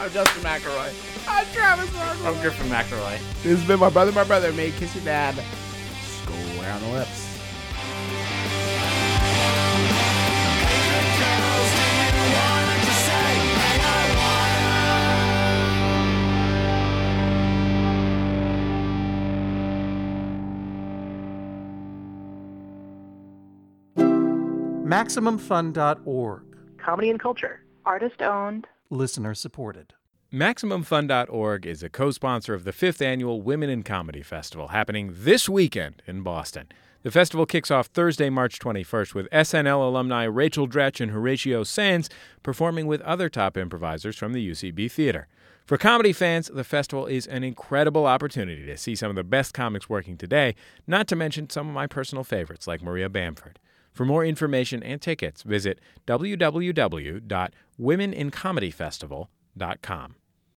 I'm Justin McElroy. I'm Travis Marshall. I'm Griffin McElroy. This has been my brother, my brother. May kiss your dad. Square on the lips. MaximumFun.org. Comedy and culture. Artist owned. Listener supported. MaximumFun.org is a co sponsor of the fifth annual Women in Comedy Festival happening this weekend in Boston. The festival kicks off Thursday, March 21st, with SNL alumni Rachel Dratch and Horatio Sanz performing with other top improvisers from the UCB Theater. For comedy fans, the festival is an incredible opportunity to see some of the best comics working today, not to mention some of my personal favorites like Maria Bamford. For more information and tickets, visit www.womenincomedyfestival.com.